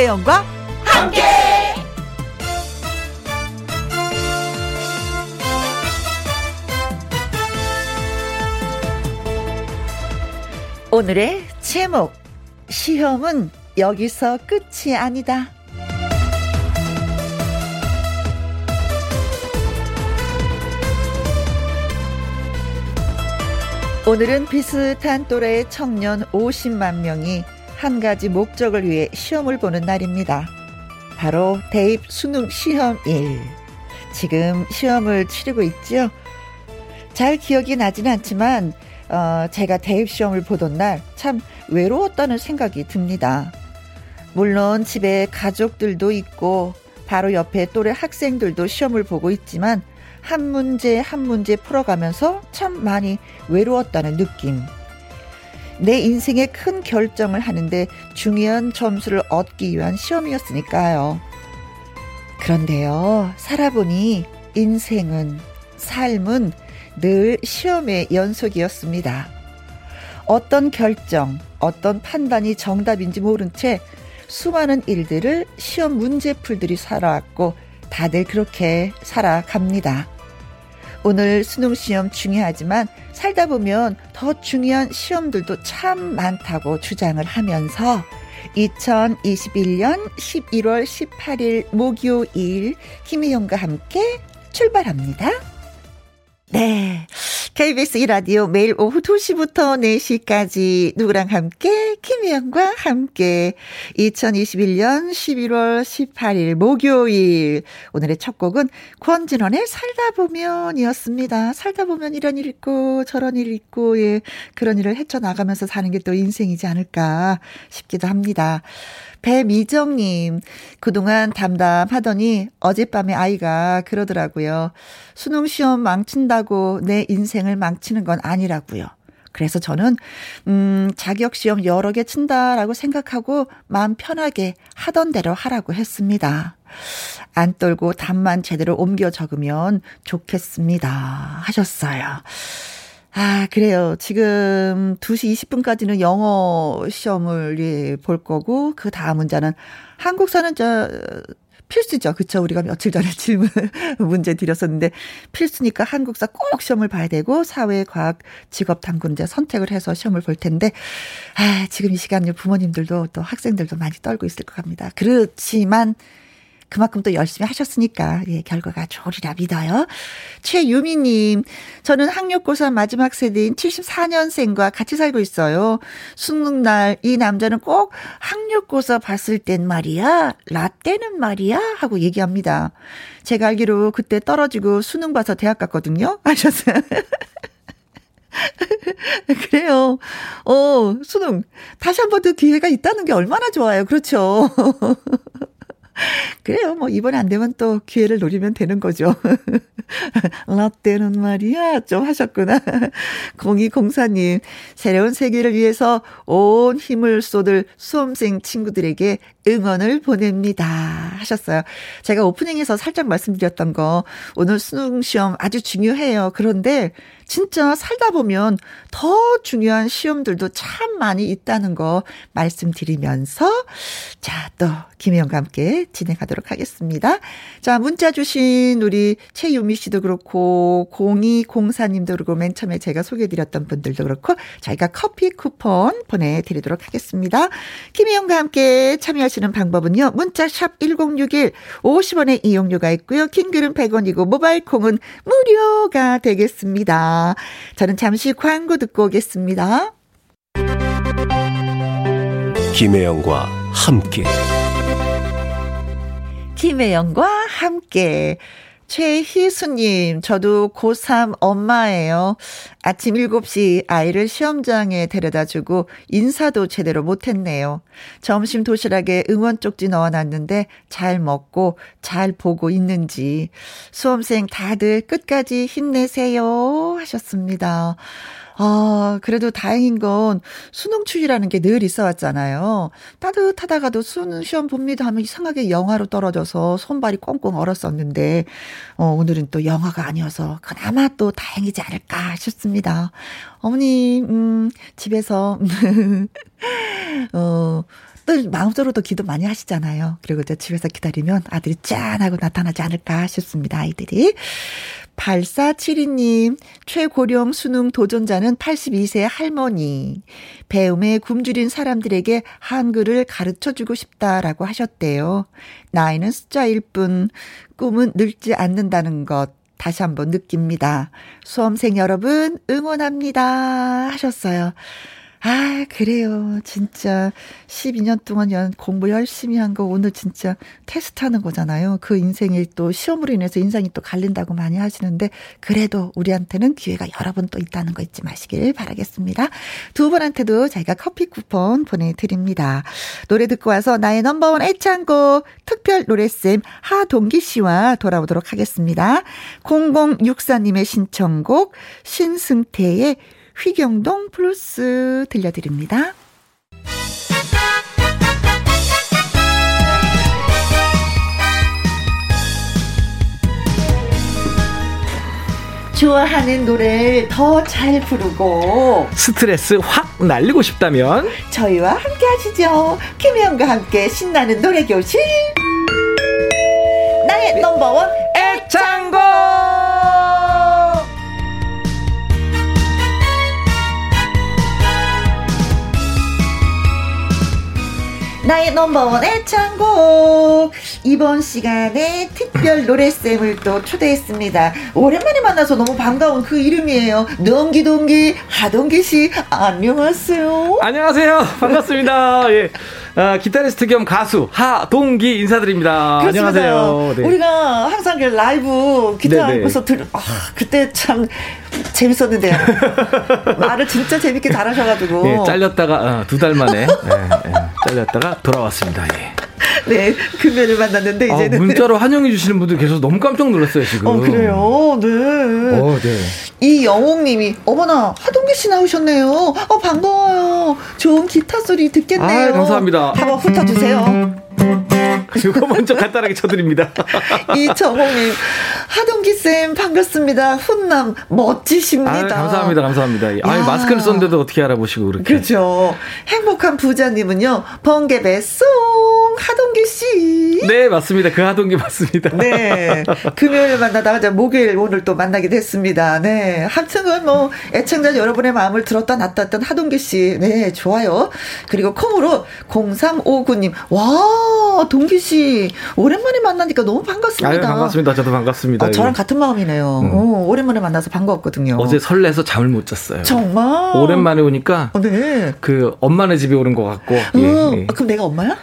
김혜영과 함께. 오늘의 제목 시험은 여기서 끝이 아니다. 오늘은 비슷한 또래의 청년 50만 명이 한 가지 목적을 위해 시험을 보는 날입니다. 바로 대입 수능 시험일. 지금 시험을 치르고 있죠. 잘 기억이 나진 않지만 어, 제가 대입 시험을 보던 날 참 외로웠다는 생각이 듭니다. 물론 집에 가족들도 있고 바로 옆에 또래 학생들도 시험을 보고 있지만 한 문제 한 문제 풀어가면서 참 많이 외로웠다는 느낌. 내 인생의 큰 결정을 하는데 중요한 점수를 얻기 위한 시험이었으니까요. 그런데요, 살아보니 인생은, 삶은 늘 시험의 연속이었습니다. 어떤 결정, 어떤 판단이 정답인지 모른 채 수많은 일들을 시험 문제풀들이 살아왔고 다들 그렇게 살아갑니다. 오늘 수능 시험 중요하지만 살다 보면 더 중요한 시험들도 참 많다고 주장을 하면서 2021년 11월 18일 목요일 김희영과 함께 출발합니다. 네. KBS 이라디오 매일 오후 2시부터 4시까지 누구랑 함께 김혜영과 함께 2021년 11월 18일 목요일 오늘의 첫 곡은 권진원의 살다 보면이었습니다. 살다 보면 이런 일 있고 저런 일 있고 예 그런 일을 헤쳐나가면서 사는 게 또 인생이지 않을까 싶기도 합니다. 배미정님, 그동안 담담하더니 어젯밤에 아이가 그러더라고요. 수능 시험 망친다고 내 인생을 망치는 건 아니라고요. 그래서 저는 음 자격 시험 여러 개 친다라고 생각하고 마음 편하게 하던 대로 하라고 했습니다. 안 떨고 답만 제대로 옮겨 적으면 좋겠습니다. 하셨어요. 아, 그래요. 지금 2시 20분까지는 영어 시험을 예, 볼 거고, 그 다음 문제는 한국사는 저, 필수죠. 그쵸. 우리가 며칠 전에 질문, 문제 드렸었는데, 필수니까 한국사 꼭 시험을 봐야 되고, 사회 과학, 직업 탐구 이제 선택을 해서 시험을 볼 텐데, 아, 지금 이 시간에 부모님들도 또 학생들도 많이 떨고 있을 것 같습니다. 그렇지만, 그만큼 또 열심히 하셨으니까 예, 결과가 좋으리라 믿어요. 최유미님, 저는 학력고사 마지막 세대인 74년생과 같이 살고 있어요. 수능 날 이 남자는 꼭 학력고사 봤을 땐 말이야, 라떼는 말이야 하고 얘기합니다. 제가 알기로 그때 떨어지고 수능 봐서 대학 갔거든요. 하셨어요. 그래요. 어, 수능. 다시 한 번 더 기회가 있다는 게 얼마나 좋아요. 그렇죠. 그래요. 뭐 이번에 안 되면 또 기회를 노리면 되는 거죠. 라떼는 말이야. 좀 하셨구나. 0204님, 새로운 세계를 위해서 온 힘을 쏟을 수험생 친구들에게 응원을 보냅니다. 하셨어요. 제가 오프닝에서 살짝 말씀드렸던 거, 오늘 수능 시험 아주 중요해요. 그런데 진짜 살다 보면 더 중요한 시험들도 참 많이 있다는 거 말씀드리면서 자, 또 김혜영과 함께 진행하도록 하겠습니다. 자, 문자 주신 우리 최유미 씨도 그렇고 0204님도 그렇고 맨 처음에 제가 소개해드렸던 분들도 그렇고 저희가 커피 쿠폰 보내드리도록 하겠습니다. 김혜영과 함께 참여하시는 방법은요. 문자 샵 1061 50원의 이용료가 있고요. 킹글은 100원이고 모바일 콩은 무료가 되겠습니다. 저는 잠시 광고 듣고 오겠습니다. 김혜영과 함께. 김혜영과 함께. 최희수님, 저도 고3 엄마예요. 아침 7시 아이를 시험장에 데려다 주고 인사도 제대로 못했네요. 점심 도시락에 응원 쪽지 넣어놨는데 잘 먹고 잘 보고 있는지. 수험생 다들 끝까지 힘내세요. 하셨습니다. 아, 그래도 다행인 건 수능 추위라는 게 늘 있어 왔잖아요. 따뜻하다가도 수능 시험 봅니다 하면 이상하게 영하로 떨어져서 손발이 꽁꽁 얼었었는데, 어, 오늘은 또 영화가 아니어서 그나마 또 다행이지 않을까 싶습니다. 어머니, 음, 집에서, 어, 늘 마음속으로 도 기도 많이 하시잖아요. 그리고 이제 집에서 기다리면 아들이 짠 하고 나타나지 않을까 싶습니다. 아이들이. 8472님, 최고령 수능 도전자는 82세 할머니. 배움에 굶주린 사람들에게 한글을 가르쳐 주고 싶다라고 하셨대요. 나이는 숫자일 뿐, 꿈은 늙지 않는다는 것. 다시 한번 느낍니다. 수험생 여러분, 응원합니다. 하셨어요. 아, 그래요. 진짜 12년 동안 연 공부 열심히 한 거 오늘 진짜 테스트 하는 거잖아요. 그 인생이 또 시험으로 인해서 인생이 또 갈린다고 많이 하시는데 그래도 우리한테는 기회가 여러 번 또 있다는 거 잊지 마시길 바라겠습니다. 두 분한테도 저희가 커피 쿠폰 보내드립니다. 노래 듣고 와서 나의 넘버원 애창곡 특별 노래쌤 하동기 씨와 돌아오도록 하겠습니다. 0064님의 신청곡 신승태의 휘경동 플러스 들려드립니다. 좋아하는 노래를 더 잘 부르고 스트레스 확 날리고 싶다면 저희와 함께 하시죠. 김혜영과 함께 신나는 노래 교실 나의 넘버원 애창곡 나의 넘버원 애창곡. 이번 시간에 특별 노래쌤을 또 초대했습니다. 오랜만에 만나서 너무 반가운 그 이름이에요. 동기동기 하동기 씨 안녕하세요. 안녕하세요. 반갑습니다. 예. 아, 기타리스트 겸 가수 하동기 인사드립니다 그렇습니다. 안녕하세요 네. 우리가 항상 그 라이브 기타 하면서 들 아, 그때 참 재밌었는데요 말을 진짜 재밌게 잘하셔가지고 예, 잘렸다가 어, 두달 만에 예, 예, 잘렸다가 돌아왔습니다 예. 네, 금요일을 만났는데 아, 이제는 아, 문자로 환영해 주시는 분들 계속 너무 깜짝 놀랐어요 지금. 어 그래요, 네. 어, 네. 이 영웅님이 어머나 하동기 씨 나오셨네요. 어 반가워요. 좋은 기타 소리 듣겠네요. 아, 감사합니다. 한번 훑어주세요. 이거 먼저 간단하게 쳐드립니다. 이정홍님, 하동기 쌤 반갑습니다. 훈남 멋지십니다. 아, 감사합니다, 감사합니다. 아 마스크를 썼는데도 어떻게 알아보시고 그렇게. 그렇죠. 행복한 부자님은요, 번개 배송 하동기 씨. 네, 맞습니다. 그 하동기 맞습니다. 네. 금요일 만나다가 목요일 오늘 또 만나게 됐습니다. 네. 하여튼 뭐, 애청자 여러분의 마음을 들었다 놨다 했던 하동기 씨. 네, 좋아요. 그리고 콩으로 0359님, 와, 동기 씨 오랜만에 만나니까 너무 반갑습니다. 아유, 반갑습니다. 저도 반갑습니다. 아, 저랑 같은 마음이네요. 음. 오, 오랜만에 만나서 반가웠거든요. 어제 설레서 잠을 못 잤어요. 정말? 오랜만에 오니까 어, 네. 그 엄마네 집에 오는 것 같고. 어, 예, 예. 아, 그럼 내가 엄마야?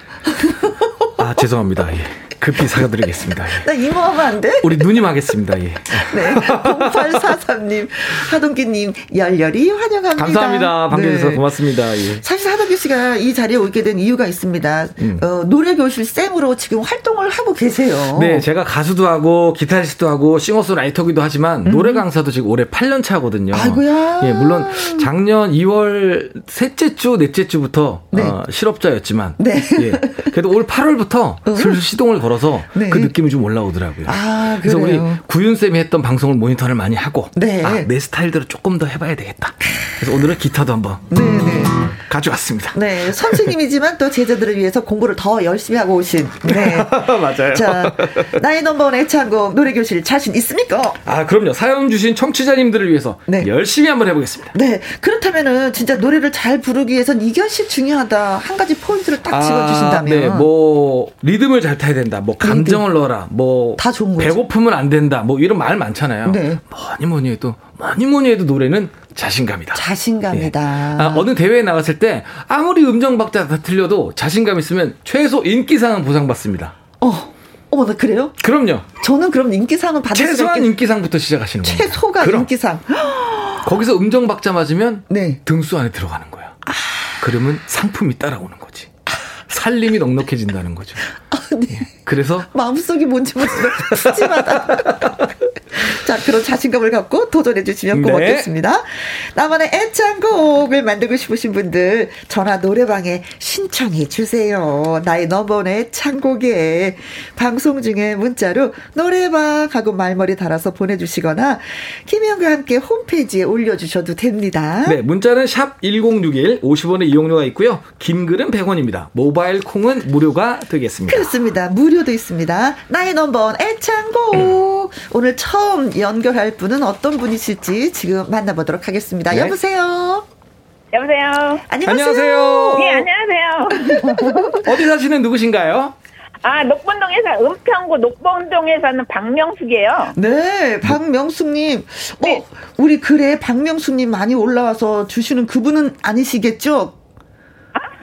아 죄송합니다. 예. 급히 사과드리겠습니다. 예. 나 이모 하면 안 돼? 우리 누님 하겠습니다. 예. 네. 0843님, 하동기님, 열렬히 환영합니다. 감사합니다. 반겨주셔서 네. 고맙습니다. 예. 사실 하동기 씨가 이 자리에 오게 된 이유가 있습니다. 음. 어, 노래교실 쌤으로 지금 활동을 하고 계세요. 네, 제가 가수도 하고, 기타리스트도 하고, 싱어송라이터기도 하지만, 음. 노래 강사도 지금 올해 8년 차거든요. 아이고야. 예, 물론 작년 2월 셋째 주, 넷째 주부터 네. 어, 실업자였지만, 네. 예, 그래도 올 8월부터 어? 슬슬 시동을 걸 어서 네. 그 느낌이 좀 올라오더라고요. 아, 그래서 우리 구윤 쌤이 했던 방송을 모니터를 많이 하고 네. 아, 내 스타일대로 조금 더 해봐야 되겠다. 그래서 오늘은 기타도 한번 네, 네. 가져왔습니다. 네, 선생님이지만 또 제자들을 위해서 공부를 더 열심히 하고 오신. 네, 맞아요. 자, 나의 넘버원 애창곡 노래 교실 자신 있습니까? 아, 그럼요. 사연 주신 청취자님들을 위해서 네. 열심히 한번 해보겠습니다. 네, 그렇다면은 진짜 노래를 잘 부르기 위해선 이것이 중요하다. 한 가지 포인트를 딱 아, 집어주신다면. 네, 뭐 리듬을 잘 타야 된다. 뭐 감정을 리듬. 넣어라. 뭐 다 좋은 거죠. 배고프면 안 된다. 뭐 이런 말 많잖아요. 네. 뭐니 뭐니 해도 뭐니 뭐니 해도 노래는 자신감이다. 자신감이다. 예. 아, 어느 대회에 나갔을 때 아무리 음정 박자 다 틀려도 자신감 있으면 최소 인기상은 보상받습니다. 어. 어머, 나 그래요? 그럼요. 저는 그럼 인기상은 받을 수 최소한 인기상부터 시작하시는 거예요. 최소가 그럼. 인기상. 거기서 음정 박자 맞으면 네. 등수 안에 들어가는 거야. 아. 그러면 상품이 따라오는 거지. 살림이 넉넉해진다는 거죠. 아, 네. 예. 그래서 마음속이 뭔지 모르겠어 푸짐하다. 자, 그런 자신감을 갖고 도전해 주시면 네. 고맙겠습니다. 네. 나만의 애창곡을 만들고 싶으신 분들 전화 노래방에 신청해 주세요. 나의 넘버원 애창곡에 방송 중에 문자로 노래방 하고 말머리 달아서 보내주시거나 김희영과 함께 홈페이지에 올려주셔도 됩니다. 네, 문자는 샵 1061, 50원의 이용료가 있고요. 긴 글은 100원입니다. 모바일 콩은 무료가 되겠습니다. 그렇습니다. 무료도 있습니다. 나의 넘버원 애창곡. 음. 오늘 처음 연결할 분은 어떤 분이실지 지금 만나보도록 하겠습니다. 네. 여보세요. 여보세요. 안녕하세요. 네, 안녕하세요. 어디 사시는 누구신가요? 아, 녹본동에 서 은평구 녹본동에 사는 박명숙이에요. 네, 박명숙님. 네. 어, 우리 글에 박명숙님 많이 올라와서 주시는 그분은 아니시겠죠?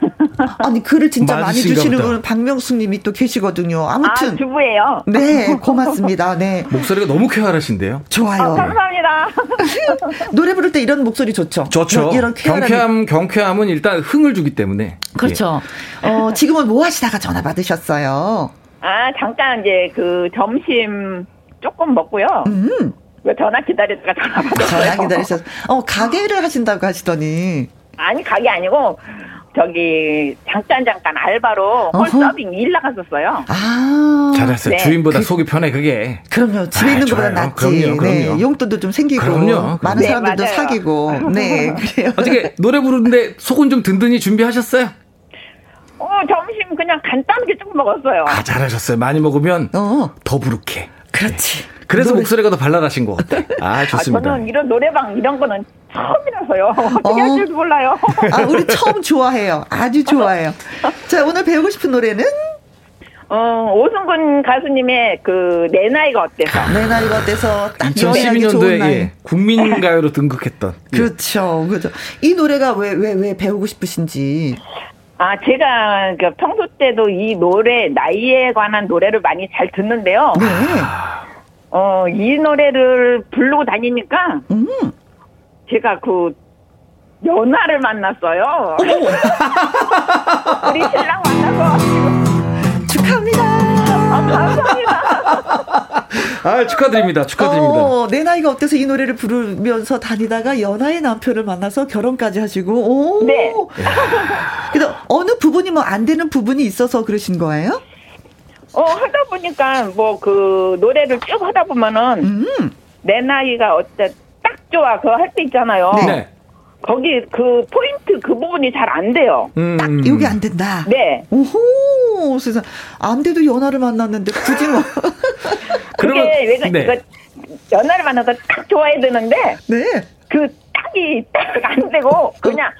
아니 글을 진짜 많이 주시는 분은 박명숙 님이 또 계시거든요. 아무튼 아, 주부예요. 네, 고맙습니다. 네. 목소리가 너무 쾌활하신데요. 좋아요. 아, 감사합니다. 노래 부를 때 이런 목소리 좋죠. 좋죠. 이런 쾌활함. 경쾌함 경쾌함은 일단 흥을 주기 때문에. 그렇죠. 예. 어, 지금은 뭐 하시다가 전화 받으셨어요? 아, 잠깐 이제 그 점심 조금 먹고요. 음. 전화 기다리다가 전화 받았어요. 전화 기다리셨. 어, 가게를 하신다고 하시더니. 아니, 가게 아니고 저기 잠깐 잠깐 알바로 홀 서빙 일 나갔었어요. 아 잘했어요. 네. 주인보다 그, 속이 편해 그게. 그럼요. 집에 아, 있는 것보다 낫지. 그럼요, 그럼요. 네, 용돈도 좀 생기고 그럼요. 많은 네, 사람들도 맞아요. 사귀고. 네 그래요. 어떻게 노래 부르는데 속은 좀 든든히 준비하셨어요? 어 점심 그냥 간단하게 조금 먹었어요. 아 잘하셨어요. 많이 먹으면 어. 더 부룩해. 그렇지. 그래서 노래... 목소리가 더 발랄하신 것 같아요. 아 좋습니다. 아, 저는 이런 노래방 이런 거는 처음이라서요. 어떻게 어. 할지도 몰라요. 아, 우리 처음 좋아해요. 아주 좋아해요. 자, 오늘 배우고 싶은 노래는? 어, 오승근 가수님의 그, 내 나이가 어때서. 내 나이가 어때서 딱 2012년도에 예, 국민가요로 등극했던. 예. 그렇죠. 그렇죠. 이 노래가 왜, 왜, 왜 배우고 싶으신지. 아, 제가 그 평소 때도 이 노래, 나이에 관한 노래를 많이 잘 듣는데요. 네. 어, 이 노래를 부르고 다니니까. 음. 제가 그 연하를 만났어요. 우리 신랑 만나서 축하합니다. 아, 감사합니다. 아, 축하드립니다. 축하드립니다. 어, 내 나이가 어때서 이 노래를 부르면서 다니다가 연하의 남편을 만나서 결혼까지 하시고, 오. 네. 그래서 어느 부분이 뭐 안 되는 부분이 있어서 그러신 거예요? 어, 하다 보니까 뭐 그 노래를 쭉 하다 보면은 음. 내 나이가 어때 딱 좋아 그거 할때 있잖아요. 네. 거기 그 포인트 그 부분이 잘 안 돼요. 음. 딱 여기 안 된다. 네. 오호 세상 안 돼도 연하를 만났는데 굳이 뭐. 그게 왜 네. 그 연하를 만나서 딱 좋아야 되는데. 네. 그 딱이 딱 안 되고 그냥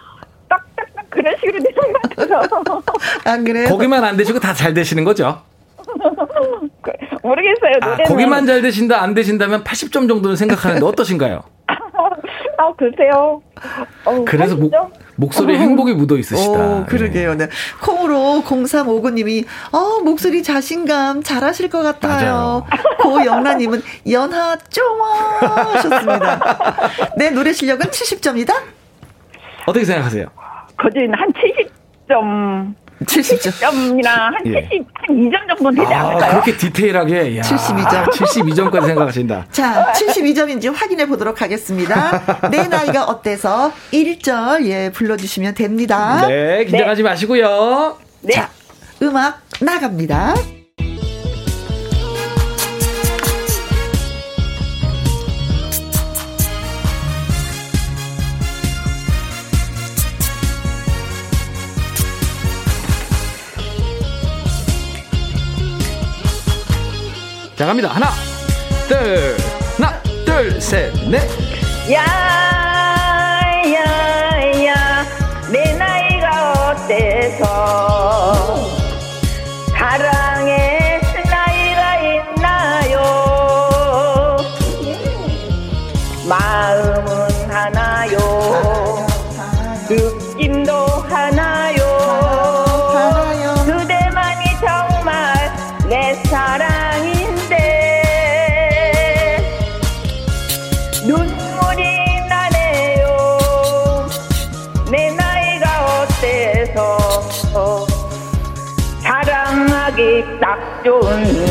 딱딱딱 그런 식으로 되는 것 같아서. 안 그래요? 거기만 안 되시고 다 잘 되시는 거죠? 모르겠어요. 아, 거기만 잘 되신다 안 되신다면 80점 정도는 생각하는데 어떠신가요? 아, 글쎄요. 어, 그래서 목, 목소리에 행복이 묻어 있으시다. 오, 그러게요. 네. 콩으로 0359님이, 어, 목소리 자신감 잘하실 것 같아요. 고영란님은 연하 쪼아 하셨습니다. 내 노래 실력은 70점이다? 어떻게 생각하세요? 거진 한 70점 70점이나 한 예. 70, 한 2점 정도는 되지 아, 않을까요? 그렇게 디테일하게. 야, 72점. 72점까지 생각하신다. 자, 72점인지 확인해 보도록 하겠습니다. 내 나이가 어때서 1절, 예, 불러주시면 됩니다. 네, 긴장하지 네. 마시고요. 네. 자, 음악 나갑니다. 자 갑니다. 하나 둘 하나 둘셋 넷. 야야야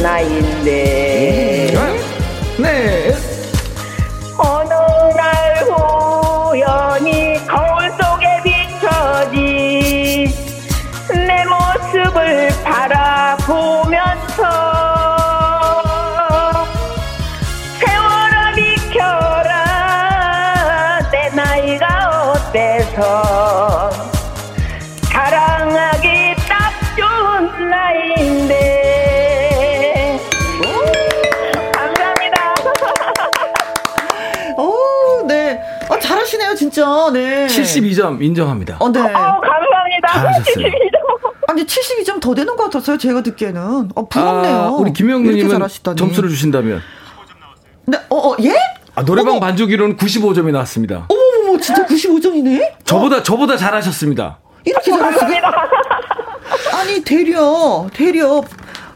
나이인데. 네. 네. 72점 인정합니다. 어, 네. 어, 감사합니다. 잘하셨어요. 72점. 아니, 72점 더 되는 것 같았어요, 제가 듣기에는. 어, 부럽네요. 아, 우리 김영누님은 점수를 주신다면. 네, 어, 어, 예? 아, 노래방 반주기로는 95점이 나왔습니다. 어머머머, 진짜 95점이네? 저보다, 어. 저보다 잘하셨습니다. 이렇게 잘하셨어요? 아니, 되려, 되려.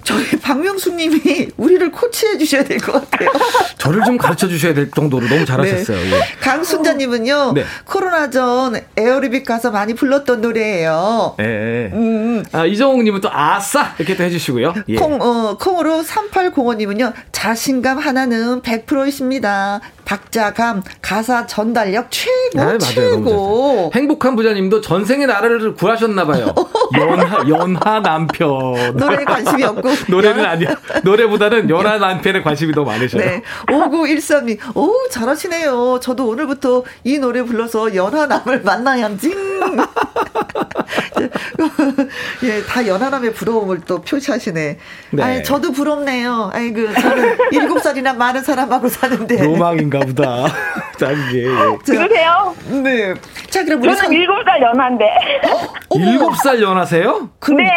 저희 박명수님이 우리를 코치해 주셔야 될 것 같아요. 저를 좀 가르쳐 주셔야 될 정도로 너무 잘하셨어요. 네. 예. 강순자님은요. 네. 코로나 전 에어리빅 가서 많이 불렀던 노래예요. 예. 네. 음. 아 이정욱님은 또 아싸 이렇게 또 해주시고요. 예. 콩 어, 콩으로 3805님은요. 자신감 하나는 100%이십니다. 박자감, 가사 전달력 최고, 아, 맞아요, 최고. 행복한 부자님도 전생의 나라를 구하셨나봐요. 연하, 연하 남편. 노래에 관심이 없고. 노래 는 아니야. 노래보다는 연하 남편에 관심이 더 많으셔요. 네. 5913님, 오, 잘하시네요. 저도 오늘부터 이 노래 불러서 연하 남을 만나야지. 예, 다 연하남의 부러움을 또 표시하시네. 네. 아니, 저도 부럽네요. 아이고, 저는 7살이나 많은 사람하고 사는데. 로망인가 보다. 짱게. 그러세요? 네. 자, 그럼 우리 저는 7살 연하인데. 어? 7살 연하세요? 그럼 네.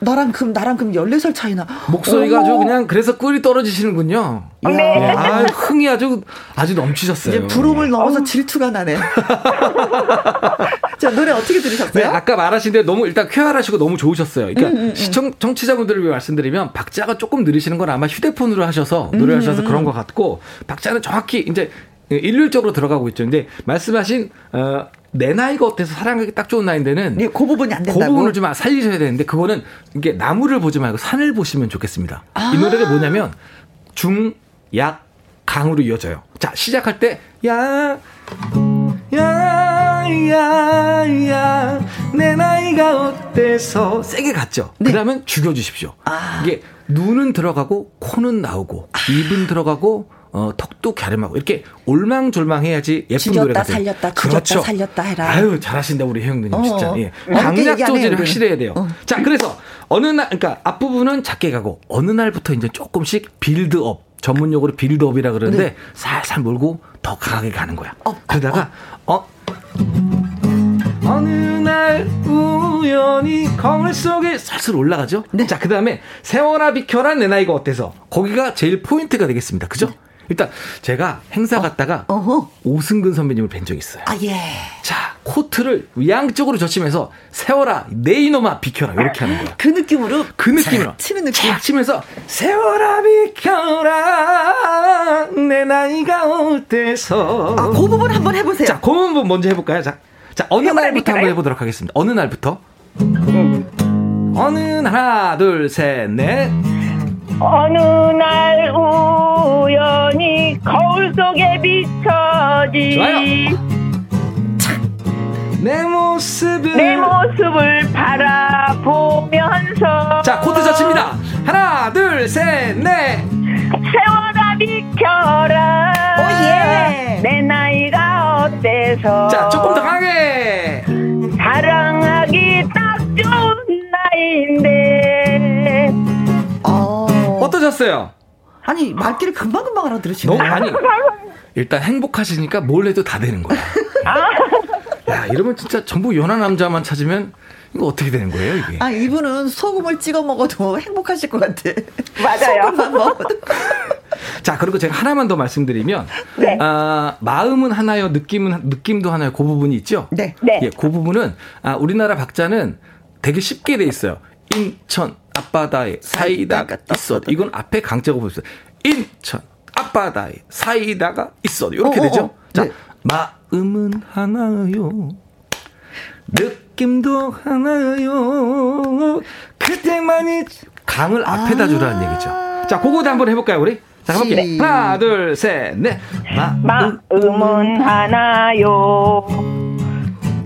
나랑 금 나랑 금 14살 차이나. 목소리가 아주 그냥 그래서 꿀이 떨어지시는군요. 네. 아, 흥이 아주 아주 넘치셨어요. 이제 부름을 넘어서 어. 질투가 나네. 자, 노래 어떻게 들으셨어요? 네, 아까 말하신 대로 너무 일단 쾌활하시고 너무 좋으셨어요. 그러니까 음, 음, 음. 시청 청취자분들을 위해 말씀드리면 박자가 조금 느리시는 건 아마 휴대폰으로 하셔서 노래하셔서 음. 그런 것 같고 박자는 정확히 이제 일률적으로 들어가고 있죠. 근데 말씀하신 어, 내 나이가 어때서 사랑하기 딱 좋은 나이인데는 네, 그 부분이 안 된다고. 그 부분을 좀 살리셔야 되는데 그거는 이게 나무를 보지 말고 산을 보시면 좋겠습니다. 아. 이 노래가 뭐냐면 중, 약, 강으로 이어져요. 자, 시작할 때 야, 야, 야, 야, 내 나이가 어때서 세게 갔죠. 네. 그러면 죽여주십시오. 아. 이게 눈은 들어가고 코는 나오고 아. 입은 들어가고 어, 턱도 갸름하고 이렇게 올망졸망해야지 예쁜 죽였다, 노래가 돼요. 살렸다, 그렇죠. 살렸다 해라. 아유 잘하신다 우리 혜영님 어. 진짜. 예. 강약 조절이 확실해야 돼요. 어. 자 그래서 어느 날 그러니까 앞부분은 작게 가고 어느 날부터 이제 조금씩 build up 전문 용어로 build up이라 그러는데 네. 살살 몰고 더 강하게 가는 거야. 어, 그러다가 어, 어 어느 날 우연히 거울 속에 슬슬 올라가죠. 네. 자, 그 다음에 세월아 비켜라 내 나이가 어때서 거기가 제일 포인트가 되겠습니다. 그죠? 네. 일단 제가 행사 어, 갔다가 어허. 오승근 선배님을 뵌 적이 있어요. 아 예. 자 코트를 양쪽으로 젖히면서 세워라 내 이놈아 비켜라 이렇게 하는 거야. 그 느낌으로 그 느낌으로 치는 느낌. 쫙 치면서 세워라 비켜라 내 나이가 어때서. 아그 부분 한번 해보세요. 자, 그 부분 먼저 해볼까요? 자, 자 어느 날부터 한번 해보도록 하겠습니다. 어느 날부터. 음. 어느 날 하나 둘 셋 넷. 어느 날 우연히 거울 속에 좋아요. 내 모습을 내 모습을 바라보면서 자 코드 자칩니다. 하나 둘셋 넷. 세월아 비켜라. Oh yeah. 내 나이가 어때서? 자 조금 더 강하게. 사랑하기 딱 좋은 나이인데 어떠셨어요? 아니 말귀를 금방 금방 알아들으시네. 너무 아니 일단 행복하시니까 뭘 해도 다 되는 거야. 야 이러면 진짜 전부 연하 남자만 찾으면 이거 어떻게 되는 거예요 이게? 아 이분은 소금을 찍어 먹어도 행복하실 것 같아. 맞아요. 소금만 먹어도. 자 그리고 제가 하나만 더 말씀드리면 네. 아, 마음은 하나요 느낌은 느낌도 하나요 그 부분이 있죠. 네. 네. 예, 그 부분은 아, 우리나라 박자는 되게 쉽게 돼 있어요. 인천 앞바다에 사이다가 있어. 이건 앞에 강자고 보세요. 인천 앞바다에 사이다가 있어. 이렇게 어, 어, 되죠. 어, 자, 네. 마음은 하나요. 느낌도 하나요. 그때만이 강을 앞에다 아. 주라는 얘기죠. 자, 그거도 한번 해볼까요, 우리? 자, 가볼게요. 시. 하나, 둘, 셋, 넷. 마음은 하나요.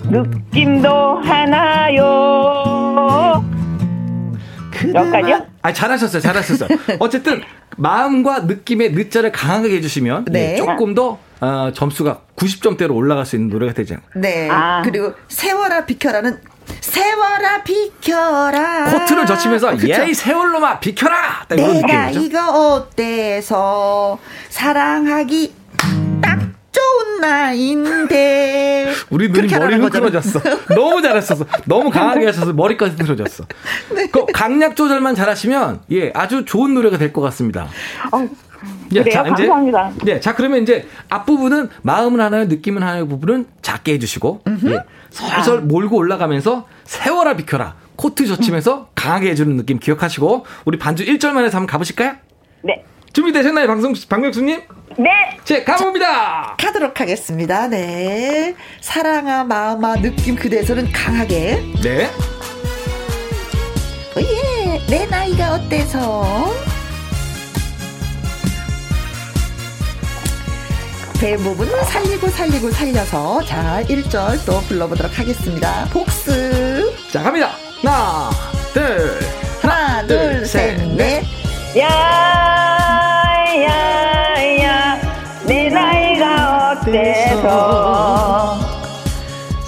느낌도 하나요. 여기까지요? 아, 잘하셨어요. 잘하셨어요. 어쨌든 마음과 느낌의 늦자를 강하게 해주시면 네. 조금 더 어, 점수가 90점대로 올라갈 수 있는 노래가 되죠. 네. 아. 그리고 세월아 비켜라는 세월아 비켜라. 코트를 젖히면서 어, 예이 세월로마 비켜라. 내가 이거 어때서 사랑하기 딱 나인데. 우리 눈이 머리 흐트러졌어. 너무 잘했었어. 너무 강하게 하셔서 머리까지 흐트러졌어. 네. 그 강약 조절만 잘하시면 예 아주 좋은 노래가 될 것 같습니다. 어. 예, 그래요? 자, 이제, 감사합니다. 예, 자 그러면 이제 앞부분은 마음은 하나요, 느낌은 하나요 부분은 작게 해주시고 예, 설설 아. 몰고 올라가면서 세워라 비켜라 코트 젖히면서 음. 강하게 해주는 느낌 기억하시고 우리 반주 1절만 해서 한번 가보실까요? 네. 준비되셨나요, 방송 박명수님? 네. 제 가봅니다. 가도록 하겠습니다. 네. 사랑아 마음아 느낌 그대에서는 강하게. 네. 오예, 내 나이가 어때서? 대부분은 살리고 살리고 살려서 자 1절 또 불러보도록 하겠습니다. 복습. 자 갑니다. 하나, 둘, 하나, 둘, 셋, 넷. 야, 야, 어때서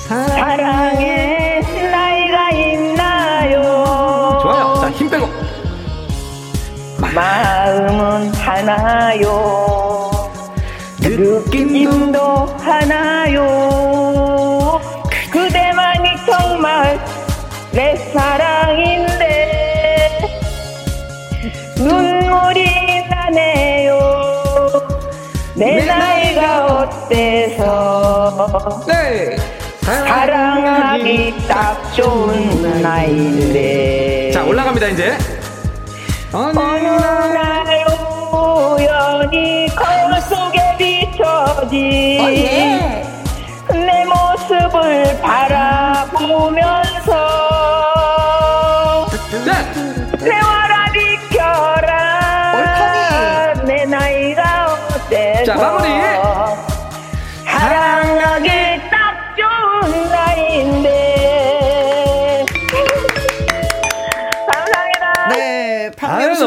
사랑의 나이가 있나요? 좋아요. 자, 힘 빼고. 마음은 하나요. 느낌도 하나요. 그대만이 정말 내 사랑인데 눈물이 나네요 내, 내나 어때서 네. 사랑하기 딱 좋은 나이인데 자 올라갑니다 이제 어느 날 우연히 거울 속에 비춰진 어, 예. 내 모습을 바라보면서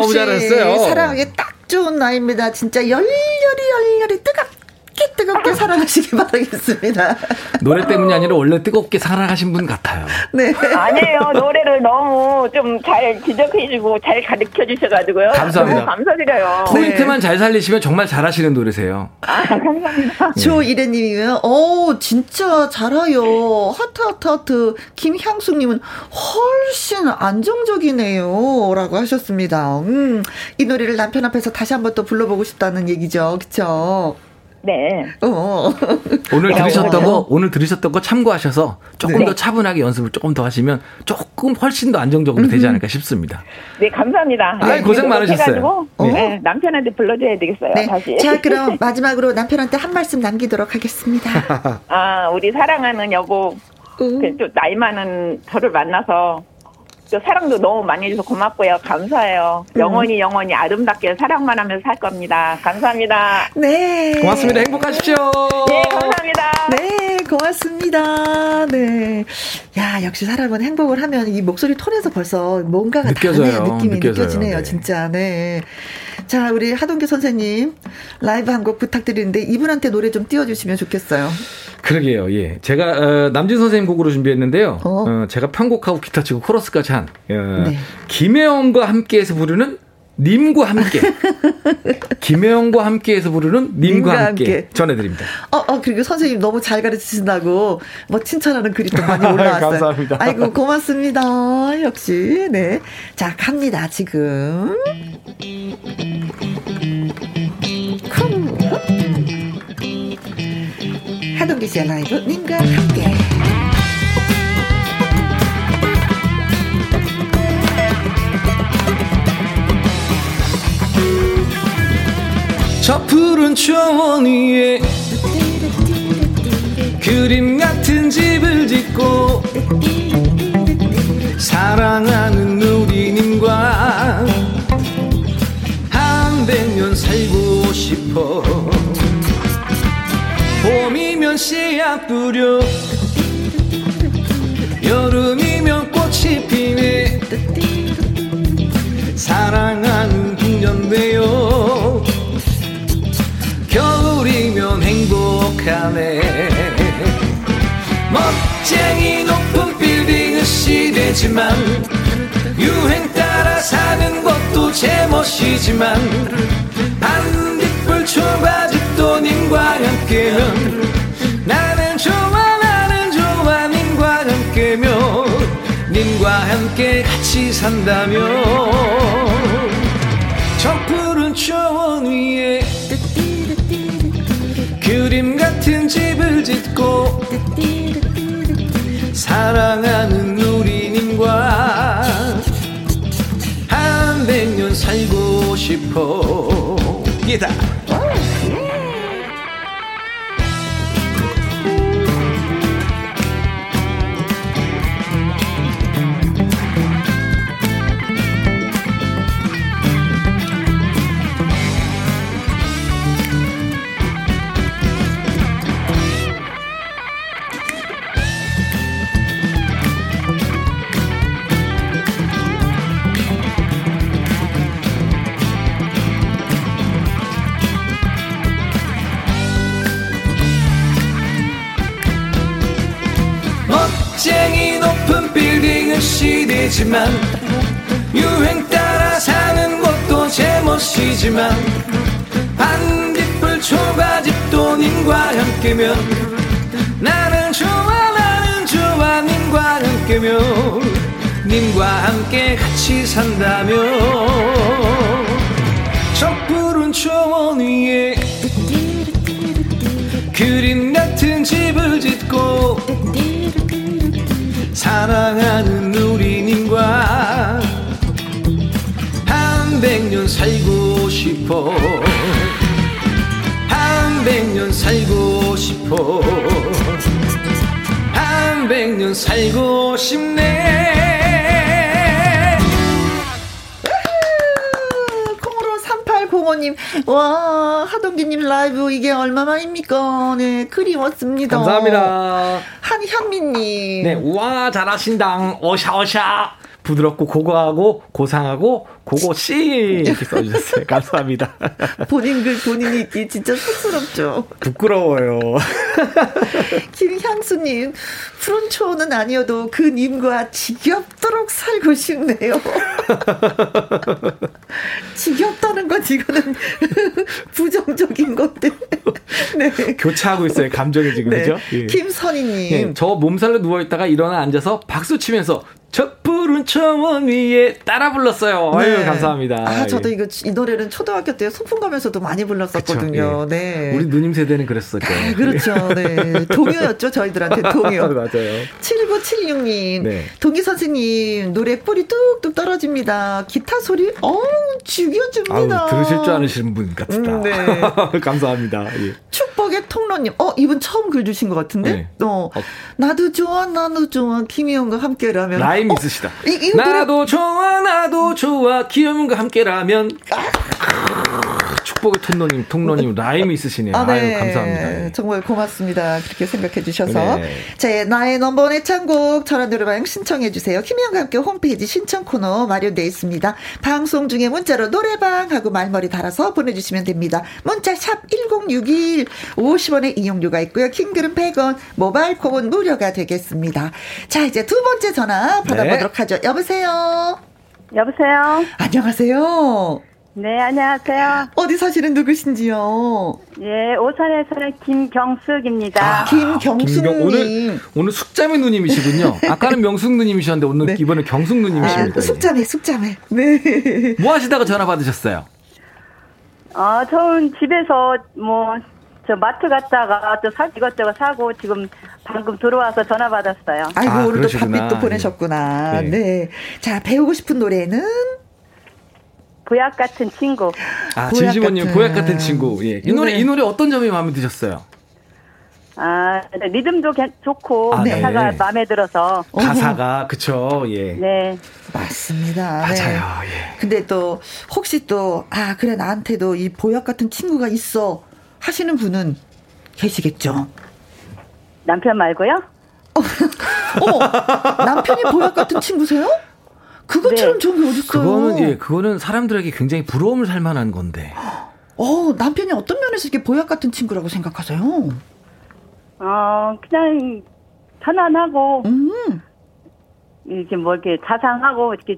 박명수 씨 사랑하기 딱 좋은 나이입니다. 진짜 열렬히 사랑하시기 바라겠습니다. 노래 때문이 아니라 원래 뜨겁게 사랑하신 분 같아요. 네. 아니에요. 노래를 너무 좀 잘 지적해주고 잘 가르쳐 주셔가지고요. 감사합니다. 감사드려요. 포인트만 네. 잘 살리시면 정말 잘하시는 노래세요. 아, 감사합니다. 네. 조이래님이면, 오, 진짜 잘해요. 하트, 하트, 하트. 김향숙님은 훨씬 안정적이네요. 라고 하셨습니다. 음, 이 노래를 남편 앞에서 다시 한번 또 불러보고 싶다는 얘기죠. 그쵸? 네. 어. 오늘 들으셨던 거 오늘 들으셨던 거 참고하셔서 조금 네. 더 차분하게 연습을 조금 더 하시면 조금 훨씬 더 안정적으로 되지 않을까 싶습니다. 네, 감사합니다. 아, 네, 고생 많으셨어요. 네. 네. 남편한테 불러줘야 되겠어요. 네. 다시. 자, 그럼 마지막으로 남편한테 한 말씀 남기도록 하겠습니다. 아, 우리 사랑하는 여보, 음. 그 나이 많은 저를 만나서 또 사랑도 너무 많이 해줘서 고맙고요. 감사해요. 음. 영원히 영원히 아름답게 사랑만 하면서 살 겁니다. 감사합니다. 네. 고맙습니다. 행복하십시오. 네, 감사합니다. 네, 고맙습니다. 네. 야, 역시 사람은 행복을 하면 이 목소리 톤에서 벌써 뭔가가 느껴져요. 다른 느낌이 느껴져요. 느껴지네요. 네. 진짜. 네. 자, 우리 하동규 선생님 라이브 한 곡 부탁드리는데 이분한테 노래 좀 띄워주시면 좋겠어요. 그러게요. 예, 제가 어, 남진 선생님 곡으로 준비했는데요. 어. 어 제가 편곡하고 기타 치고 코러스까지 한 어, 네. 김혜영과 함께해서 부르는 님과 함께. 김혜영과 함께해서 부르는 님과, 님과 함께. 함께. 전해드립니다. 어, 어, 그리고 선생님 너무 잘 가르치신다고 뭐 칭찬하는 글이 또 많이 올라왔어요. 감사합니다. 아이고, 고맙습니다. 역시. 네. 자, 갑니다, 지금. 하동기 씨의 라이브 님과 함께. 저 푸른 초원 위에 그림 같은 집을 짓고 사랑하는 누리님과 한 백 년 살고 싶어. 봄이면 씨앗 뿌려 여름이면 꽃이 피네. 사랑하는 풍년 되 밤에 멋쟁이 높은 빌딩은 시대지만 유행 따라 사는 것도 제멋이지만 반딧불 초가집도님과 함께면 나는 좋아 나는 좋아 님과 함께며 님과 함께 같이 산다며 저 푸른 초원 위에 그림 같은 집을 짓고 사랑하는 우리님과 한 백 년 살고 싶어. 예다 시대지만 유행 따라 사는 것도 제멋이지만 반딧불 초가집도 님과 함께면 나는 좋아 나는 좋아 님과 함께면 님과 함께 같이 산다면 저 푸른 초원 위에 그림 같은 집을 짓고 사랑하는 우 리님과 한 백년 살고 싶어 한 백년 살고 싶어 한 백년 살고 싶네 공호님, 와, 하동기님 라이브 이게 얼마만입니까? 네, 그리웠습니다. 감사합니다. 한현미님. 네, 와, 잘하신당. 어샤어샤. 부드럽고 고고하고 고상하고 고고씨 이렇게 써주셨어요. 감사합니다. 본인 글 본인이 읽기 진짜 쑥스럽죠. 부끄러워요. 김향수님 푸른 초는 아니어도 그 님과 지겹도록 살고 싶네요. 지겹다는 건 이거는 부정적인 건데. 네. 교차하고 있어요. 감정이 지금 네. 그죠? 예. 김선희님. 네. 저 몸살로 누워 있다가 일어나 앉아서 박수 치면서 저 푸른 초원 위에 따라 불렀어요. 네. 아유, 감사합니다. 아, 저도 예. 이거 이 노래는 초등학교 때 소풍 가면서도 많이 불렀었거든요. 그쵸, 예. 네. 우리 누님 세대는 그랬었죠. 아, 그렇죠. 네. 동요였죠. 저희들한테 동요. 맞아요. 7976님. 네. 동기 선생님, 노래 뿌리 뚝뚝 떨어집니다. 기타 소리, 어우, 죽여줍니다. 아우, 들으실 줄 아시는 분 같다. 음, 네. 감사합니다. 예. 축복의 통로님. 어, 이분 처음 글 주신 것 같은데? 네. 어, 어. 나도 좋아, 나도 좋아. 김희영과 함께라면. 라임 있으시다. 이, 이 나도 좋아, 나도 좋아. 김희영과 함께라면. 축복의 통로님, 통로님 라임 있으시네요. 아, 네. 아유, 감사합니다. 예. 정말 고맙습니다. 그렇게 생각해 주셔서. 네. 제 나의 넘버원 애창곡 전화 노래방 신청해 주세요. 김희영과 함께 홈페이지 신청 코너 마련되어 있습니다. 방송 중에 문자로 노래방 하고 말머리 달아서 보내주시면 됩니다. 문자 샵 1061, 50원의 이용료가 있고요. 킹글은 100원, 모바일 콩은 무료가 되겠습니다. 자, 이제 두 번째 전화 받아보도록 네. 하죠. 여보세요? 여보세요? 안녕하세요? 네, 안녕하세요. 어디 사시는 누구신지요? 예, 오산에 사는 김경숙입니다. 아, 김경숙님. 오늘, 오늘 숙자매 누님이시군요. 아까는 명숙 누님이셨는데 오늘 네. 이번에 경숙 누님이십니다. 아, 숙자매, 숙자매. 네. 뭐 하시다가 전화 받으셨어요? 아, 저는 집에서 뭐, 저 마트 갔다가 또 사, 이것저것 사고 지금 방금 들어와서 전화 받았어요. 아이고, 아, 오늘도 밥빛도 보내셨구나. 네. 네. 자, 배우고 싶은 노래는? 보약 같은 친구. 아, 진심원님 보약 같은 친구. 예. 이 노래, 이 노래 어떤 점이 마음에 드셨어요? 아, 네, 리듬도 좋고 아, 가사가 네. 마음에 들어서 가사가 그쵸 예. 네. 맞습니다. 네. 맞아요. 네. 예. 근데 또 혹시 또 아 그래 나한테도 이 보약 같은 친구가 있어 하시는 분은 계시겠죠. 남편 말고요? 어, 남편이 보약 같은 친구세요? 그것처럼 네. 좋은 게 어딨어요? 그거는 예, 그거는 사람들에게 굉장히 부러움을 살 만한 건데. 어, 남편이 어떤 면에서 이렇게 보약 같은 친구라고 생각하세요? 어, 그냥 편안하고, 음. 이렇게 뭐 이렇게 자상하고 이렇게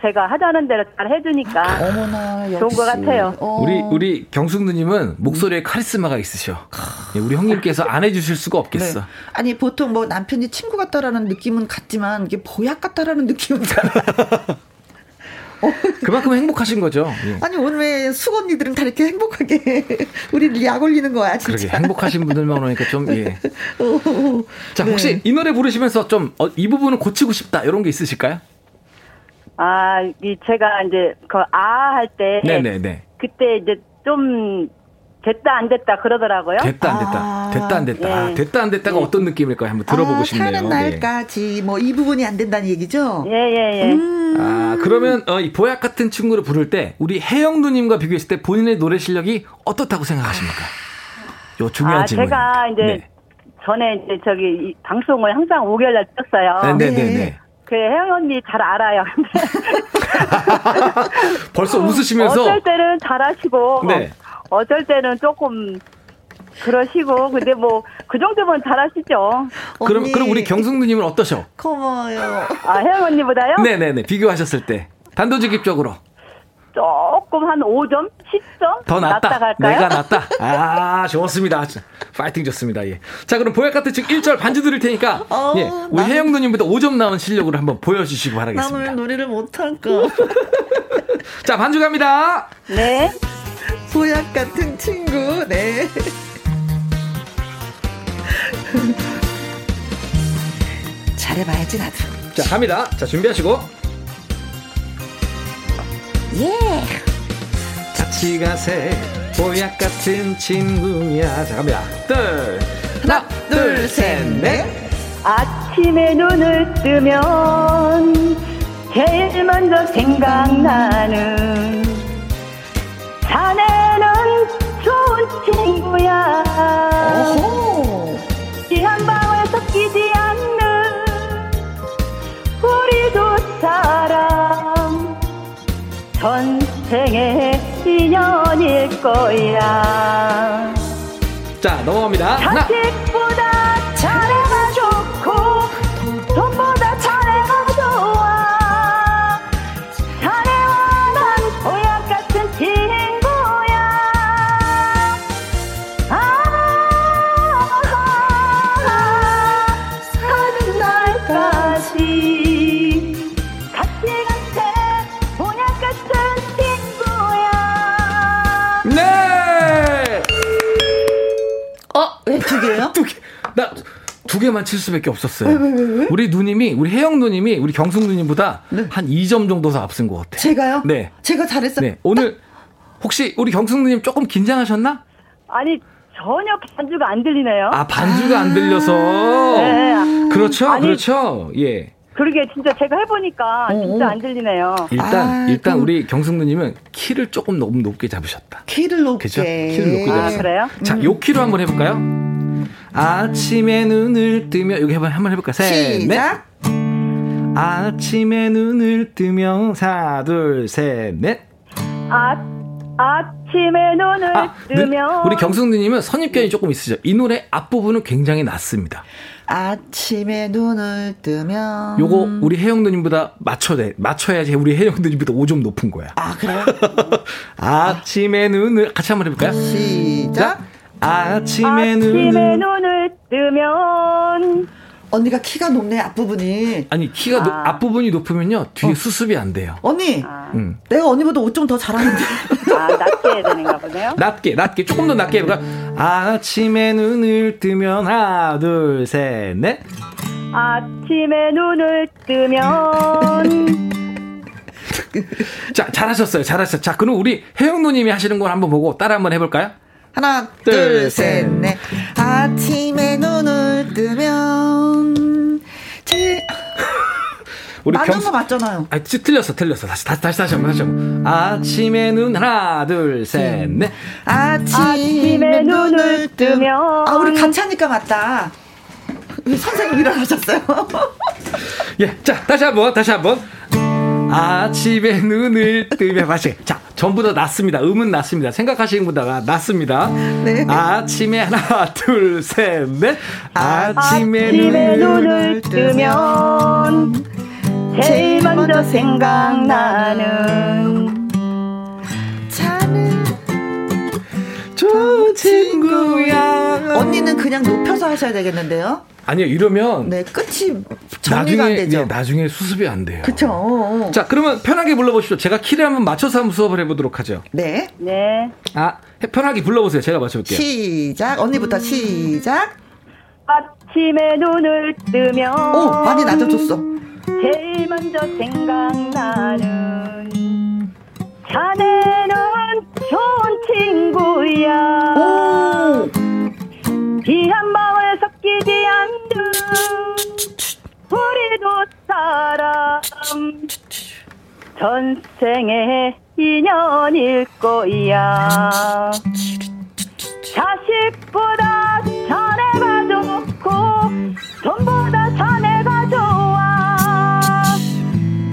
제가 하자는 대로 잘 해주니까 어머나, 좋은 것 같아요. 어. 우리 우리 경숙 누님은 목소리에 카리스마가 있으셔. 예, 우리 형님께서 안 해주실 수가 없겠어. 네. 아니 보통 뭐 남편이 친구 같다라는 느낌은 같지만 이게 보약 같다라는 느낌은 잘. 그만큼 행복하신 거죠. 예. 아니 오늘 왜 수건니들은 다 이렇게 행복하게 우리를 약 올리는 거야 진짜. 그러게 행복하신 분들만 오니까 좀 예. 자 혹시 네. 이 노래 부르시면서 좀이 어, 부분을 고치고 싶다 이런 게 있으실까요? 아, 이 제가 이제 그 아 할 때, 네네네. 그때 이제 좀 됐다 안 됐다 그러더라고요. 됐다 안 됐다. 아, 됐다 안 됐다. 예. 됐다 안 됐다가 예. 어떤 느낌일까요? 한번 들어보고 아, 싶네요. 사는 날까지 예. 뭐이 부분이 안 된다는 얘기죠. 예예예. 예, 예. 음. 아 그러면 어, 이 보약 같은 친구를 부를 때 우리 혜영 누님과 비교했을 때 본인의 노래 실력이 어떻다고 생각하십니까? 요 중요한 아, 질문. 제가 이제 네. 전에 이제 저기 방송을 항상 5개월 날 떴어요. 네네네. 네, 네, 네. 그 혜영 언니 잘 알아요. 벌써 웃으시면서 어쩔 때는 잘하시고 네. 어쩔 때는 조금 그러시고 근데 뭐 그 정도면 잘하시죠. 그럼 그럼 우리 경숙 누님은 어떠셔? 고마워요. 아 혜영 언니보다요? 네네네 비교하셨을 때 단도직입적으로. 조금 한 5점, 10점 더 낫다. 낫다 내가 낫다. 아 좋습니다. 파이팅 좋습니다. 예. 자 그럼 보약 같은 즉 1절 반주 드릴 테니까 어, 예, 우리 혜영 누님보다 5점 나온 실력으로 한번 보여주시기 바라겠습니다. 나는 노래를 못할까? 자 반주 갑니다. 네. 보약 같은 친구. 네. 잘해봐야지 나도. 자 갑니다. 자 준비하시고. 예. 같이 가세. 보약 같은 친구야. 자 갑니다. 둘. 하나, 둘, 셋, 넷. 아침에 눈을 뜨면 제일 먼저 생각나는 자네는 좋은 친구야. 이 전생의 인연일 거야. 자, 넘어갑니다. 자식 두 개만 칠 수밖에 없었어요. 왜, 왜, 왜? 우리 누님이, 우리 혜영 누님이 우리 경숙 누님보다 네. 한 2점 정도 더 앞선 것 같아요. 제가요? 네. 제가 잘했어요. 네. 오늘 혹시 우리 경숙 누님 조금 긴장하셨나? 아니 전혀 반주가 안 들리네요. 아, 반주가 아~ 안 들려서. 네. 그렇죠. 아니, 그렇죠. 예. 그러게 진짜 제가 해보니까 어, 진짜 안 들리네요. 일단 아, 일단 그럼... 우리 경숙 누님은 키를 조금 너무 높게 잡으셨다. 키를 높게. 그죠? 키를 높게 잡으셨다. 아, 그래요? 자, 요 키로 한번 해볼까요? 아침에 눈을 뜨면 여기 한번 한번 해볼까? 셋, 시작. 넷. 아침에 눈을 뜨면 하나, 둘, 셋, 넷. 아 아침에 눈을 아, 뜨면 우리 경숙 누님은 선입견이 조금 있으죠. 이 노래 앞 부분은 굉장히 낮습니다. 아침에 눈을 뜨면 요거 우리 혜영 누님보다 맞춰야 맞춰야지 우리 혜영 누님보다 5점 높은 거야. 아 그래요? 아침에 눈을 같이 한번 해볼까요? 시작. 아침에, 아침에 눈을, 눈을 뜨면 언니가 키가 높네 앞부분이. 아니 키가 아. 노, 앞부분이 높으면요 뒤에 어. 수습이 안 돼요. 언니, 아. 응. 내가 언니보다 5점 더 잘하는데. 아 낮게 해야 되는가 보네요. 낮게 낮게 조금 더 낮게 해볼까? 아침에 눈을 뜨면 하나 둘셋 넷. 아침에 눈을 뜨면. 자 잘하셨어요 잘하셨어요. 자 그럼 우리 혜영 누님이 하시는 걸 한번 보고 따라 한번 해볼까요? 하나, 둘, 둘 셋, 넷. 아침에 눈을 뜨면 제 우리 맞는 경... 거 맞잖아요. 아, 틀렸어, 틀렸어. 다시, 다시, 다시, 다시 한 번, 다시 한 번. 아침에 눈 하나, 둘, 셋, 넷. 아침에 눈을 뜨면. 아, 우리 같이 하니까 맞다. 선생님 일어나셨어요. 예, 자, 다시 한 번, 다시 한 번. 아침에 눈을 뜨면 다시. 자, 전부 다 낮습니다. 음은 낮습니다. 생각하시는 분보다 낮습니다. 네. 아침에 하나, 둘, 셋, 넷. 아침에, 아침에 눈을, 눈을 뜨면 제일 먼저 생각나는 자는 좋은 친구야. 언니는 그냥 높여서 하셔야 되겠는데요? 아니요, 이러면. 네, 끝이 정리가 나중에, 안 되죠. 네, 나중에 수습이 안 돼요. 그쵸. 자, 그러면 편하게 불러보십시오. 제가 키를 한번 맞춰서 한번 수업을 해보도록 하죠. 네. 네. 아, 편하게 불러보세요. 제가 맞춰볼게요. 시작. 언니부터 시작. 아침에 눈을 뜨면. 오, 많이 낮아졌어. 제일 먼저 생각나는 자네는 좋은 친구야. 오. 귀한 마 섞이지 않는 우리도 사람. 전생의 인연일 거야. 자식보다 자네가 좋고 돈보다 자네가 좋아.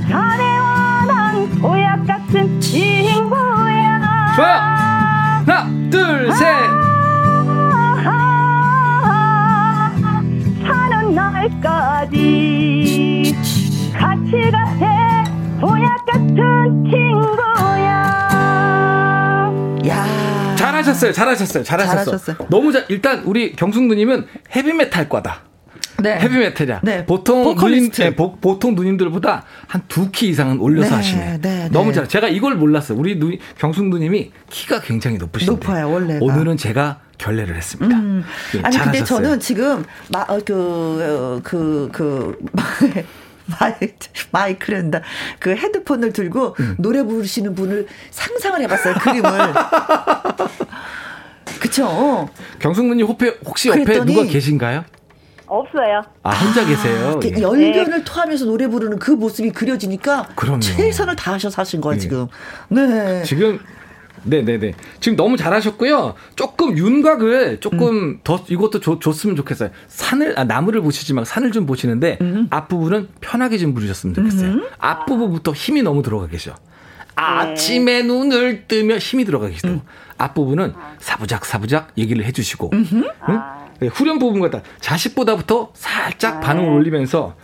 자네와 난 보약 같은 친구야. 좋아요. 하나 둘셋 아~ 날까지 같이 가세 보약 같은 친구야. 야. 잘하셨어요, 잘하셨어요, 잘하셨어. 잘하셨어요. 너무 잘, 일단 우리 경숙 누님은 헤비메탈과다. 네. 헤비메탈이야. 네. 보통 누님, 네, 보, 통 누님들보다 한 두 키 이상은 올려서 네, 하시네. 네, 너무 잘. 제가 이걸 몰랐어요. 우리 누, 경숙 누님이 키가 굉장히 높으신데. 높아요, 원래. 오늘은 제가 결례를 했습니다. 음. 예, 아니 잘하셨어요. 근데 저는 지금 마그그그 어, 그, 그, 마이크, 마이크랜다. 그 헤드폰을 들고 음. 노래 부르시는 분을 상상을 해봤어요. 그림을. 그쵸? 경숙누님 혹시 옆에 누가 계신가요? 없어요. 아, 혼자 계세요? 아, 열변을 네. 토하면서 노래 부르는 그 모습이 그려지니까 그럼요. 최선을 다하셔서 하신 거예요, 네. 지금. 네. 지금 네네네. 지금 너무 잘하셨고요. 조금 윤곽을 조금 음. 더 이것도 좋, 좋으면 좋겠어요. 산을 아, 나무를 보시지 말고 산을 좀 보시는데 음. 앞부분은 편하게 좀 부르셨으면 좋겠어요. 음. 앞부분부터 힘이 너무 들어가 계셔. 네. 아침에 눈을 뜨면 힘이 들어가 계시고 음. 앞부분은 사부작 사부작 얘기를 해주시고 응? 네, 후렴 부분 같다. 자식보다부터 살짝 아. 반응을 올리면서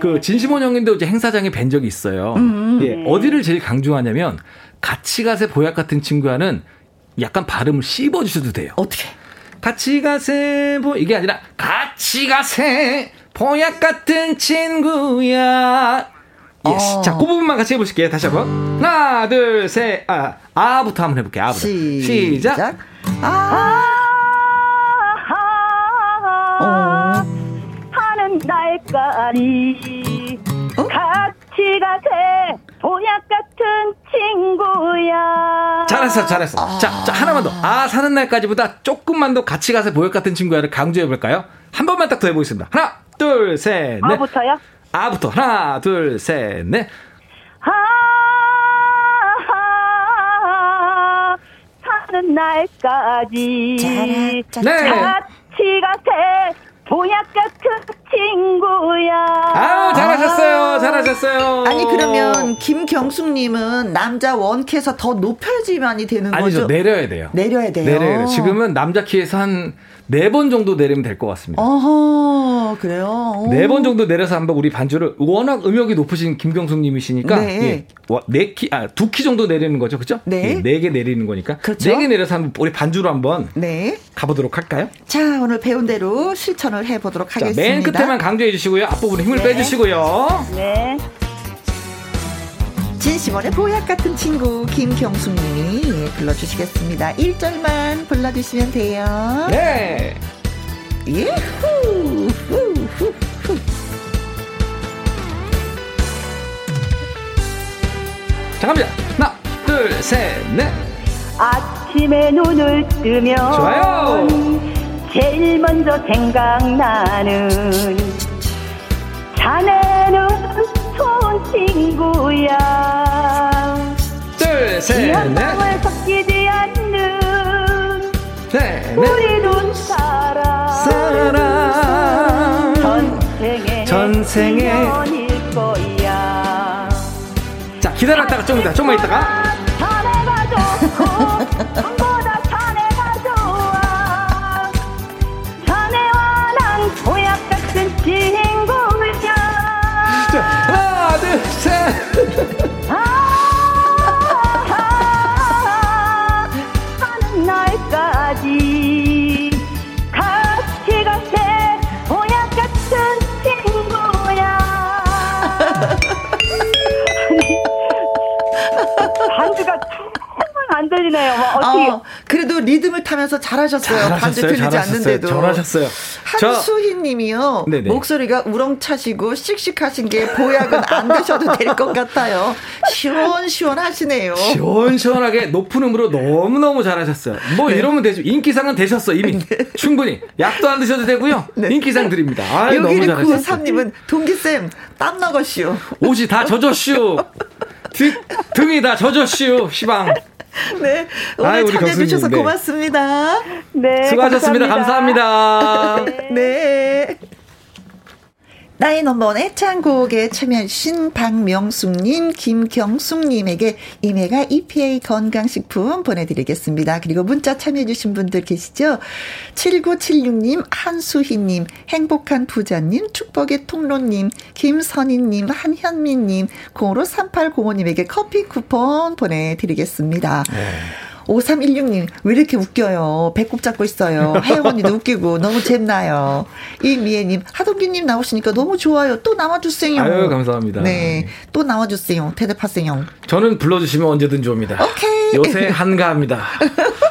그 네. 진심원 형님도 이제 행사장에 뵌 적이 있어요. 음. 예, 어디를 제일 강조하냐면 같이 가세 보약 같은 친구와는 약간 발음을 씹어 주셔도 돼요. 어떻게? 같이 가세 보 이게 아니라 같이 가세 보약 같은 친구야. Yes. 어. 자, 그 부분만 같이 해보실게요. 다시 한번. 하나, 둘, 셋, 아, 아부터 한번 해볼게요. 아부터. 시, 시작. 아. 아. 하는 날까지 어? 같이 가세 보약 같은 친구야. 잘했어, 잘했어. 아. 자, 자, 하나만 더. 아, 사는 날까지보다 조금만 더 같이 가서 보약 같은 친구야를 강조해볼까요? 한 번만 딱 더 해보겠습니다. 하나, 둘, 셋, 넷. 아부터요? 아부터. 하나, 둘, 셋, 넷. 아, 사는 날까지. 네. 같이 가세. 보약 같은 친구야. 아우, 잘하셨어요. 아~ 잘하셨어요. 아니, 그러면 김경숙님은 남자 원키에서 더 높여지만이 되는 아니죠, 거죠? 내려야 돼요. 내려야 돼요. 내려야 돼요. 지금은 남자 키에서 한 네 번 정도 내리면 될 것 같습니다. 어허, 그래요? 네 번 정도 내려서 한번 우리 반주를 워낙 음역이 높으신 김경숙님이시니까 네. 예, 네 키, 아, 두 키 정도 내리는 거죠, 그죠? 네. 예, 네개 내리는 거니까. 그렇죠. 네개 내려서 한번 우리 반주로 한번 네. 가보도록 할까요? 자, 오늘 배운 대로 실천을 해보도록 하겠습니다. 자, 맨 끝에만 강조해 주시고요. 앞부분에 힘을 네. 빼주시고요. 네. 진심원의 보약 같은 친구 김경숙님이 불러주시겠습니다. 1절만 불러주시면 돼요. 네. 예후. 자, 갑니다. 하나, 둘, 셋, 넷. 아침에 눈을 뜨면 좋아요. 제일 먼저 생각나는 자네는 좋은 친구야. 둘셋넷. 섞이지 않는 셋, 우리는 사랑. 사랑. 전생에 전생에. 거야. 자 기다렸다가 좀 이따 좀만 있다가 리듬을 타면서 잘하셨어요. 반주 들리지 잘하셨어요. 않는데도. 잘하셨어요. 한수희 님이요. 목소리가 우렁차시고 씩씩하신 게 보약은 안 드셔도 될 것 같아요. 시원시원하시네요. 시원시원하게 높은 음으로 너무너무 잘하셨어요. 뭐 네. 이러면 되죠. 인기상은 되셨어 이미 네. 충분히 약도 안 드셔도 되고요. 네. 인기상 드립니다. 아, 너무 잘하셨어요. 3님은 동기쌤 땀 나가시오. 옷이 다 젖었슈. 등이 다 젖었슈. 시방. 네. 오늘 아유, 참여해주셔서 네. 고맙습니다. 네. 수고하셨습니다. 감사합니다. 감사합니다. 네. 나의 넘버원 애창곡에 참여하신 박명숙님, 김경숙님에게 이메가 EPA 건강식품 보내드리겠습니다. 그리고 문자 참여해주신 분들 계시죠? 7976님, 한수희님, 행복한 부자님, 축복의 통로님, 김선희님, 한현미님, 053805님에게 커피 쿠폰 보내드리겠습니다. 네. 5316님, 왜 이렇게 웃겨요? 배꼽 잡고 있어요. 혜영 언니도 웃기고 너무 재밌나요? 이미애님, 하동기님 나오시니까 너무 좋아요. 또 나와주세요. 아유, 감사합니다. 네. 또 나와주세요. 대답하세요. 저는 불러주시면 언제든지 옵니다. 오케이. 요새 한가합니다.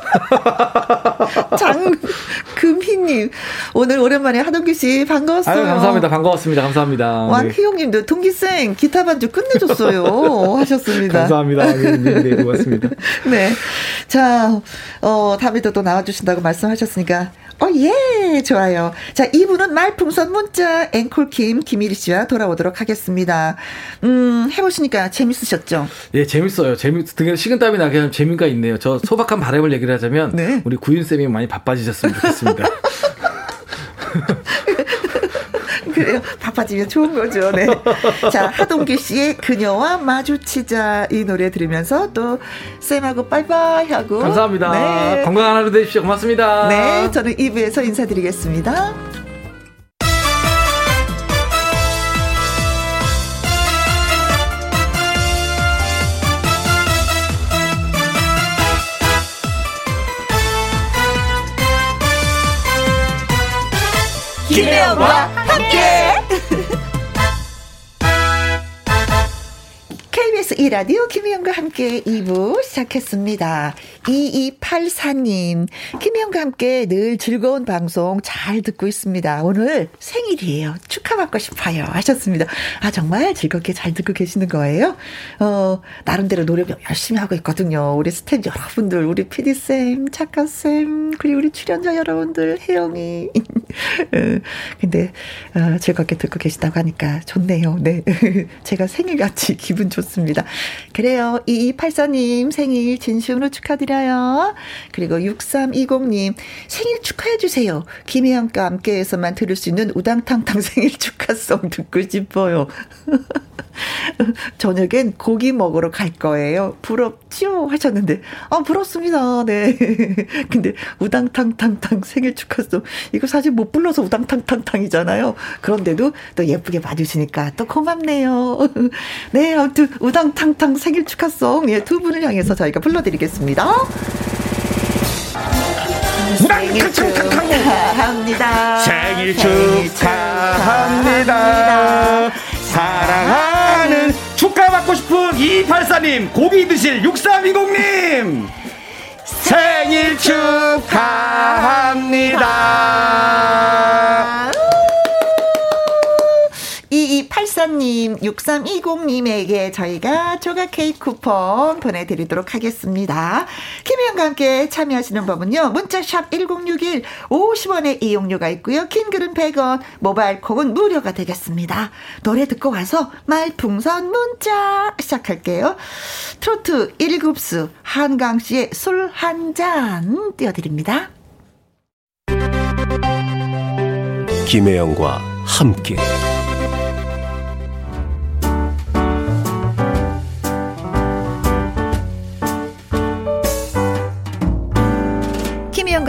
장금희님, 오늘 오랜만에 하동기 씨 반가웠어요. 아유, 감사합니다. 반가웠습니다. 감사합니다. 왕희용님도 동기생 기타 반주 끝내줬어요. 하셨습니다. 감사합니다. 네, 네, 고맙습니다. 네. 자, 어, 다음에도 또 나와주신다고 말씀하셨으니까 어, 예, 좋아요. 자, 이분은 말풍선 문자 앵콜킴 김일희 씨와 돌아오도록 하겠습니다. 음, 해보시니까 재밌으셨죠? 예, 재밌어요. 재밌, 등에 식은땀이 나게 하면 재미가 있네요. 저 소박한 바람을 얘기를 하자면, 네. 우리 구윤쌤이 많이 바빠지셨으면 좋겠습니다. 그래요. 바빠지면 좋은 거죠. 네. 자, 하동기 씨의 그녀와 마주치자 이 노래 들으면서 또 쌤하고 빠이빠이 하고. 감사합니다. 네. 건강한 하루 되십시오. 고맙습니다. 네. 저는 2부에서 인사드리겠습니다. 김혜영과 함 이 라디오 김희영과 함께 2부 시작했습니다. 2284님, 김희영과 함께 늘 즐거운 방송 잘 듣고 있습니다. 오늘 생일이에요. 축하받고 싶어요. 하셨습니다. 아, 정말 즐겁게 잘 듣고 계시는 거예요? 어, 나름대로 노래 열심히 하고 있거든요. 우리 스탭 여러분들, 우리 PD쌤, 작가쌤, 그리고 우리 출연자 여러분들, 혜영이. 어, 근데, 어, 즐겁게 듣고 계시다고 하니까 좋네요. 네. 제가 생일같이 기분 좋습니다. 그래요. 2284님 생일 진심으로 축하드려요. 그리고 6320님 생일 축하해주세요. 김혜영과 함께해서만 들을 수 있는 우당탕탕 생일 축하송 듣고 싶어요. 저녁엔 고기 먹으러 갈 거예요. 부럽 죠? 하셨는데, 아, 부럽습니다. 네. 근데 우당탕탕탕 생일 축하송. 이거 사실 못 불러서 우당탕탕탕이잖아요. 그런데도 또 예쁘게 봐주시니까 또 고맙네요. 네, 아무튼 우당탕탕 생일 축하송. 예, 두 분을 향해서 저희가 불러드리겠습니다. 생일 축하합니다. 생일 축하합니다. 사랑하는 축하받고 싶은 2284님, 고기 드실 6320님, 생일 축하합니다. 2284님, 6320님에게 저희가 조각 케이크 쿠폰 보내드리도록 하겠습니다. 김혜영과 함께 참여하시는 법은요, 문자샵 1061, 50원의 이용료가 있고요, 킹글은 100원, 모바일 콩은 무료가 되겠습니다. 노래 듣고 와서 말풍선 문자 시작할게요. 트로트 1급수 한강 씨의 술 한 잔 띄워드립니다. 김혜영과 함께.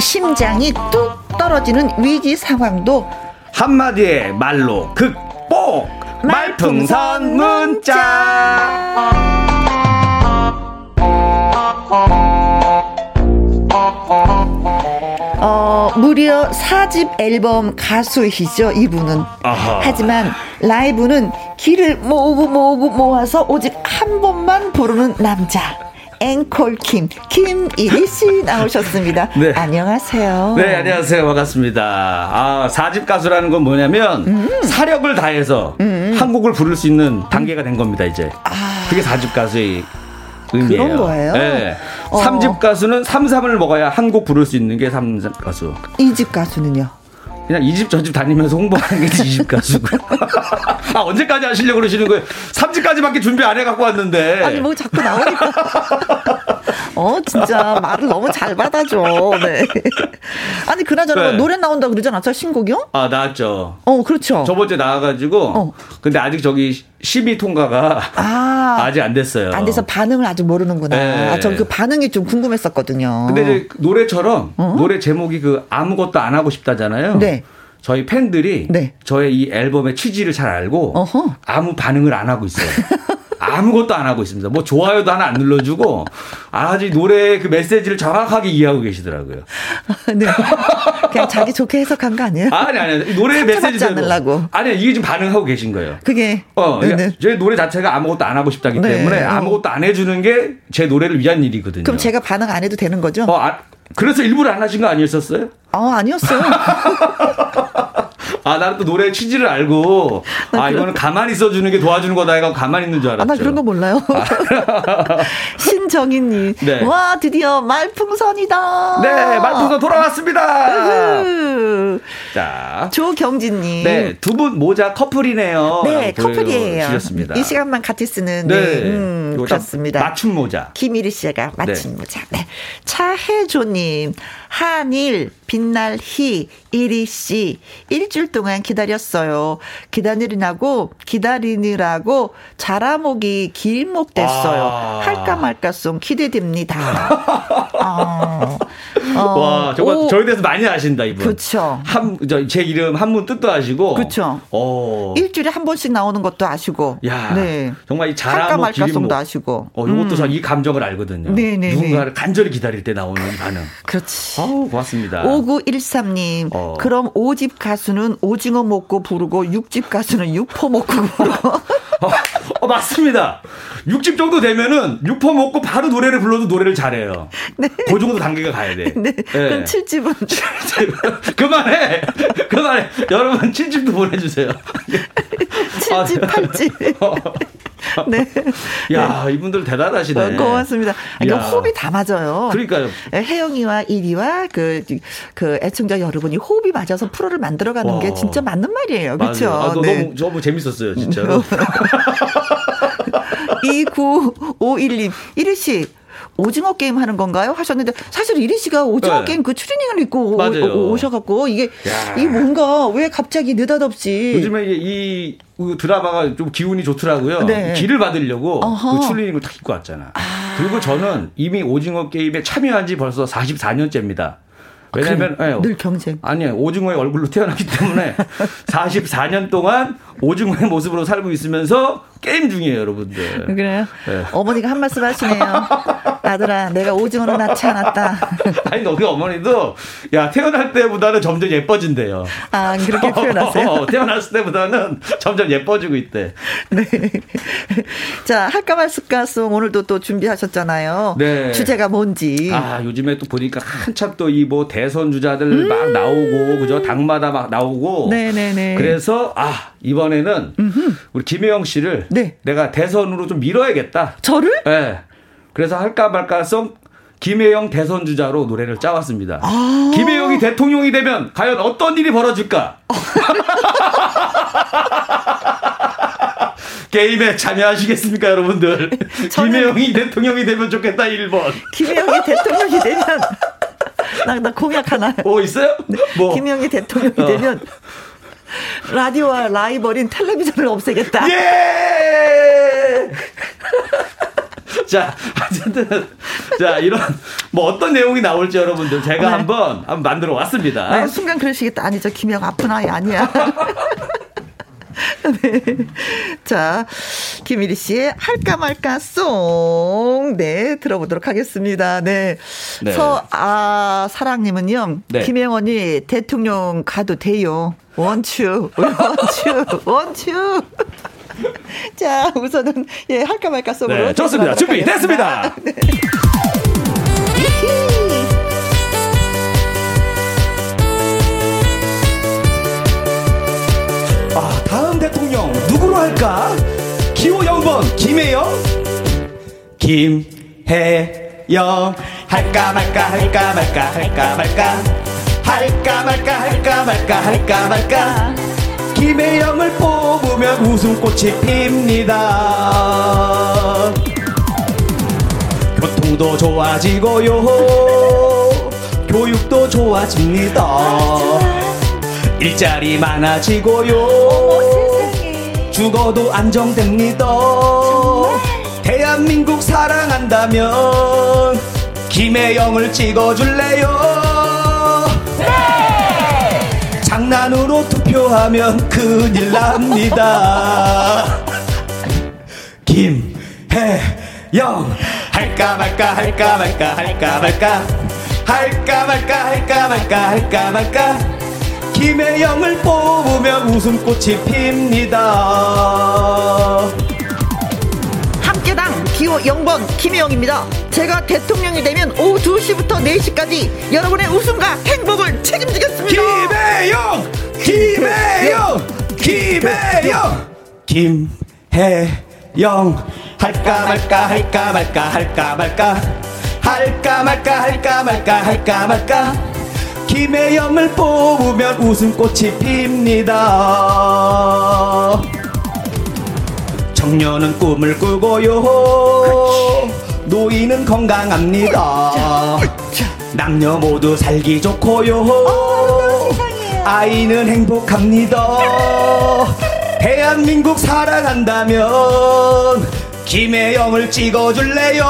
심장이 뚝 떨어지는 위기 상황도 한마디의 말로 극복. 말풍선 문자 어, 무려 4집 앨범 가수이죠, 이분은. 아하. 하지만 라이브는 길을 모으고 모으고 모아서 오직 한 번만 부르는 남자. 앵콜 킴 김일희 씨 나오셨습니다. 네. 안녕하세요. 네, 안녕하세요. 반갑습니다. 아, 4집 가수라는 건 뭐냐면 음. 사력을 다해서 음. 한 곡을 부를 수 있는 단계가 된 겁니다, 이제. 아. 그게 4집 가수의 의미예요. 그런 거예요? 네. 어. 3집 가수는 3, 3을 먹어야 한 곡 부를 수 있는 게 3집 가수. 2집 가수는요? 그냥 이 집 저 집 다니면서 홍보하는 게 이집 가수고요. 아, 언제까지 하시려고 그러시는 거예요? 3집까지밖에 준비 안 해갖고 왔는데. 아니, 뭐 자꾸 나오니까. 어, 진짜 말을 너무 잘 받아줘. 네. 아니, 그나저나 네. 노래 나온다 그러지 않았어? 신곡이요? 아, 나왔죠. 어, 그렇죠. 저번주에 나와가지고. 어. 근데 아직 저기 12 통과가 아, 직안 됐어요. 안 돼서 반응을 아직 모르는구나. 네. 아, 저그 반응이 좀 궁금했었거든요. 근데 이제 노래처럼 어? 노래 제목이 그 아무것도 안 하고 싶다잖아요. 네. 저희 팬들이 네. 저의 이 앨범의 취지를 잘 알고 어허. 아무 반응을 안 하고 있어요. 아무것도 안 하고 있습니다. 뭐 좋아요도 하나 안 눌러주고 아주 노래 그 메시지를 정확하게 이해하고 계시더라고요. 네. 그냥 자기 좋게 해석한 거 아니에요? 아니 아니 노래 메시지대로 아니 이게 지금 반응하고 계신 거예요. 그게 어 그러니까 제 노래 자체가 아무것도 안 하고 싶다기 네. 때문에 어. 아무것도 안 해주는 게 제 노래를 위한 일이거든요. 그럼 제가 반응 안 해도 되는 거죠? 어, 아, 그래서 일부러 안 하신 거 아니었었어요? 아 아니었어요. 아, 나는 또 노래 취지를 알고, 아, 이거는 가만히 있어주는 게 도와주는 거다 해가 가만히 있는 줄 알았죠. 아, 나 그런 거 몰라요. 아. 신정희님. 네. 와, 드디어 말풍선이다. 네, 말풍선 돌아왔습니다. 자. 조경진님. 네, 두 분 모자 커플이네요. 네, 커플이에요. 주셨습니다. 이 시간만 같이 쓰는. 네. 네. 음, 그렇습니다. 맞춤 모자. 김일희 씨가 맞춤 네. 모자. 네. 차혜조님. 한일, 빛날 희, 이리 씨. 일주일 동안 기다렸어요. 기다리느라고, 기다리느라고 자라목이 길목 됐어요. 아. 할까 말까 송 기대됩니다. 아. 어. 와, 저거 저에 대해서 많이 아신다, 이분. 그쵸. 한, 저, 제 이름 한문 뜻도 아시고. 그쵸. 어. 일주일에 한 번씩 나오는 것도 아시고. 야. 네. 정말 이 자라목 할까 말까 송도 아시고. 어, 이것도 음. 이 감정을 알거든요. 네네. 누군가를 간절히 기다릴 때 나오는 이 반응. 그렇지. 어, 고맙습니다. 5913님. 어. 그럼 5집 가수는 오징어 먹고 부르고 6집 가수는 육포 먹고 부르고. 어, 어, 맞습니다. 6집 정도 되면은 육포 먹고 바로 노래를 불러도 노래를 잘해요. 네. 그 정도 단계가 가야 돼. 네. 네. 그럼 7집은? 7집. 그만해. 그만해. 여러분 7집도 보내주세요. 7집, 8집. 네. 야, 네. 이분들 대단하시네. 어, 고맙습니다. 이게 호흡이 다 맞아요. 그러니까요. 네, 혜영이와 이리와 그, 그 애청자 여러분이 호흡이 맞아서 프로를 만들어가는 와. 게 진짜 맞는 말이에요. 그렇죠? 아, 네. 너무, 너무 재밌었어요, 진짜로. 2951님, 이리 씨. 오징어 게임 하는 건가요? 하셨는데 사실 이리 씨가 오징어 네. 게임 그 추리닝을 입고 오, 오 셔갖고 이게 이 뭔가 왜 갑자기 느닷없이 요즘에 이, 이 드라마가 좀 기운이 좋더라고요. 네. 길을 받으려고 어허. 그 추리닝을 딱 입고 왔잖아. 아. 그리고 저는 이미 오징어 게임에 참여한 지 벌써 44년째입니다. 왜냐면 그래, 네, 늘 경쟁. 아니요. 오징어의 얼굴로 태어났기 때문에 44년 동안 오징어의 모습으로 살고 있으면서 게임 중이에요, 여러분들. 그래요? 네. 어머니가 한 말씀 하시네요. 아들아, 내가 오징어를 낳지 않았다. 아니, 너희 어머니도, 야, 태어날 때보다는 점점 예뻐진대요. 아, 그렇게 표현하세요? 어, 태어났을 때보다는 점점 예뻐지고 있대. 네. 자, 할까 말까송 오늘도 또 준비하셨잖아요. 네. 주제가 뭔지. 아, 요즘에 또 보니까 한참 또 이 뭐 대선 주자들 음~ 막 나오고, 그죠? 당마다 막 나오고. 네네네. 그래서, 아, 이번에는 음흠. 우리 김혜영 씨를 네. 내가 대선으로 좀 밀어야겠다. 저를? 네. 그래서 할까 말까성 김혜영 대선 주자로 노래를 짜왔습니다. 아~ 김혜영이 대통령이 되면 과연 어떤 일이 벌어질까? 게임에 참여하시겠습니까, 여러분들? 김혜영이 대통령이 되면 좋겠다, 1번. 김혜영이 대통령이 되면 나, 나 공약 하나. 뭐 있어요? 네. 뭐. 김혜영이 대통령이 어. 되면 라디오와 라이벌인 텔레비전을 없애겠다. 예! 자, 어쨌든, 자, 이런, 뭐 어떤 내용이 나올지 여러분들 제가 네. 한번, 한번 만들어 왔습니다. 네, 순간 그러시겠다. 아니, 저 김영 아픈 아이 아니야. 네. 자, 김일희 씨의 할까 말까 송. 네, 들어보도록 하겠습니다. 네. 네. 서, 아, 사랑님은요. 네. 김영원이 대통령 가도 돼요. 원추, 원추, 원추. 자, 우선은, 예, 할까 말까 송으로. 네, 좋습니다. 준비 됐습니다. 네. 아, 다음 대통령 누구로 할까? 기호 0번 김혜영? 김혜영 할까 말까 할까 말까 할까 말까 할까 말까 할까 말까 할까 말까 김혜영을 뽑 으면 웃음꽃이 핍니다. 교통도 좋아지고요. 교육도 좋아집니다. 일자리 많아지고요. 죽어도 안정됩니다. 대한민국 사랑한다면 김혜영을 찍어줄래요? 네! 장난으로 투표하면 큰일 납니다. 김혜영. 할까 말까 할까 말까 할까 말까. 할까 말까 할까 말까 할까 말까. 김혜영을 뽑으면 웃음꽃이 핍니다. 기호 0번 김혜영입니다. 제가 대통령이 되면 오후 2시부터 4시까지 여러분의 웃음과 행복을 책임지겠습니다. 김혜영! 김혜영! 김혜영! 김혜영 할까 말까 할까 말까 할까 말까 할까 말까 할까 말까 할까 말까 김혜영을 뽑으면 웃음꽃이 핍니다. 청년은 꿈을 꾸고요. 노인은 건강합니다. 남녀 모두 살기 좋고요. 아이는 행복합니다. 대한민국 사랑한다면 김혜영을 찍어줄래요?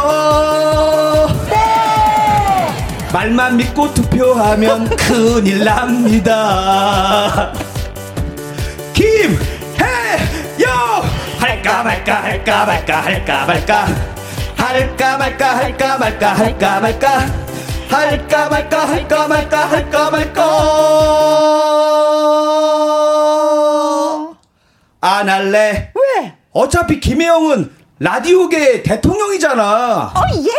말만 믿고 투표하면 큰일 납니다. 할까 말까 할까 말까 할까 말까 할까 말까 할까 말까 할까 말까 할까 말까 할까 말까 할까 말까 안 할래 왜? 어차피 김혜영은 라디오계 대통령이잖아. 어 예.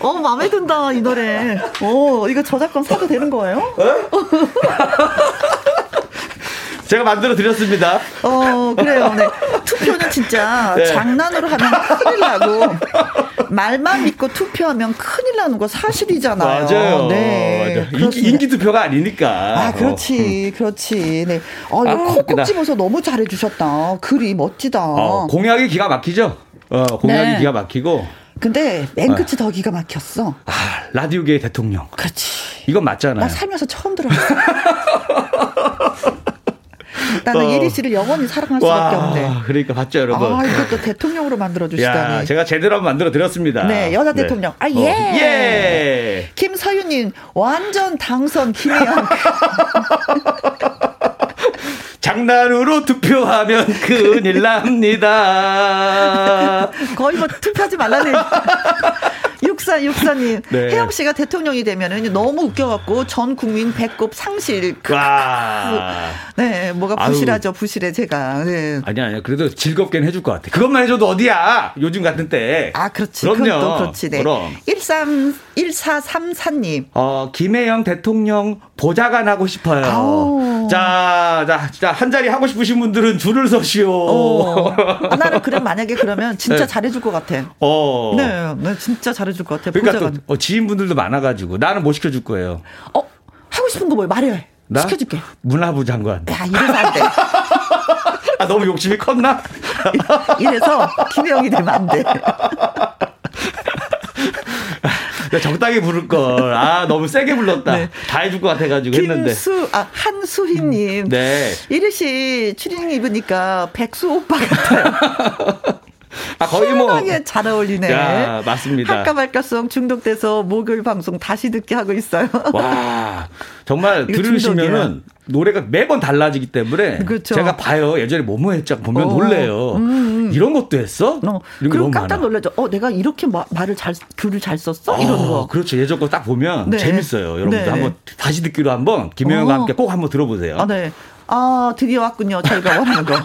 어, 마음에 든다, 이 노래. 어, 이거 저작권 사도 되는 거예요? 어? 제가 만들어 드렸습니다. 어, 그래요. 네. 투표는 진짜 네. 장난으로 하면 큰일 나고, 말만 믿고 투표하면 큰일 나는 거 사실이잖아요. 맞아요. 네. 맞아. 인기, 인기, 투표가 아니니까. 아, 그렇지. 어. 그렇지. 네. 어, 이거 아, 콕콕 집어서 너무 잘해 주셨다. 글이 멋지다. 어, 공약이 기가 막히죠? 어, 공약이 네. 기가 막히고. 근데 맨 끝이 더 기가 막혔어. 아, 라디오계의 대통령. 그렇지. 이건 맞잖아요. 나 살면서 처음 들어봤어. 나는 어. 이리 씨를 영원히 사랑할 수밖에 와, 없네. 그러니까 봤죠, 여러분. 아, 이것도 대통령으로 만들어 주시다니. 제가 제대로 한번 만들어 드렸습니다. 네, 여자 네. 대통령. 아, 어. 예. 어. 예. 김서윤님 완전 당선 김혜영. 장난으로 투표하면 큰일 납니다. 거의 뭐 투표하지 말라는. 육사 육사님 네. 혜영 씨가 대통령이 되면은 너무 웃겨갖고 전 국민 배꼽 상실. 와. 네, 뭐가 부실하죠, 아유. 부실해 제가. 네. 아니야, 아니야. 그래도 즐겁게는 해줄 것 같아. 그것만 해줘도 어디야? 요즘 같은 때. 아, 그렇지. 그럼요. 그렇지. 네. 그럼. 13 1434님. 어, 김혜영 대통령 보좌관 하고 싶어요. 아우. 자, 자, 자, 한 자리 하고 싶으신 분들은 줄을 서시오. 어. 아, 나는 그럼 만약에 그러면 진짜 네. 잘해줄 것 같아. 어. 네, 네, 진짜 잘해줄 것 같아. 그러니까 보좌관. 또 어, 지인분들도 많아가지고 나는 못 시켜줄 거예요. 어, 하고 싶은 거 뭐예요? 말해. 나? 시켜줄게. 문화부 장관. 야, 이래서 안 돼. 아, 너무 욕심이 컸나? 이래서 김혜영이 되면 안 돼. 적당히 부를 걸. 아, 너무 세게 불렀다. 네. 다 해줄 것 같아가지고 김수, 했는데. 아, 한수희님. 음, 네. 이르시 추리닝 입으니까 백수 오빠 같아요. 아, 거의 뭐. 잘 어울리네. 야, 맞습니다. 할까 말까성 중독돼서 목요일 방송 다시 듣게 하고 있어요. 와, 정말 들으시면은 노래가 매번 달라지기 때문에 그렇죠. 제가 봐요. 예전에 뭐뭐 했죠. 보면 어, 놀래요. 음, 음. 이런 것도 했어? 어. 그리고 깜짝 놀라죠. 어, 내가 이렇게 마, 말을 잘 글을 잘 썼어? 어, 이런 거. 그렇죠. 예전 거 딱 보면 네. 재밌어요. 여러분들 네. 한번 다시 듣기로 한번 김영현과 어. 함께 꼭 한번 들어보세요. 아, 네. 아, 드디어 왔군요. 저희가 원하는 거.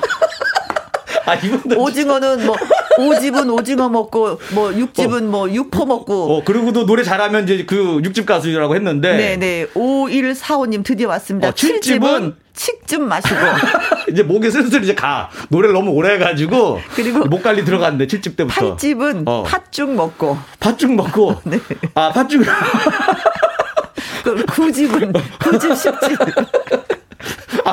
아, 이분들 오징어는 뭐 오집은 오징어 먹고 뭐 육집은 어. 뭐 육포 먹고. 어 그리고도 노래 잘하면 이제 그 육집 가수라고 했는데. 네네 5145님 드디어 왔습니다. 어, 7집은 칡좀 마시고 이제 목에 슬슬 이제 가 노래를 너무 오래 해가지고 그리고 목 관리 들어갔는데 7집 때부터 8집은 어. 팥죽 먹고 팥죽 먹고 네. 아 팥죽 그 9집은 9집 10집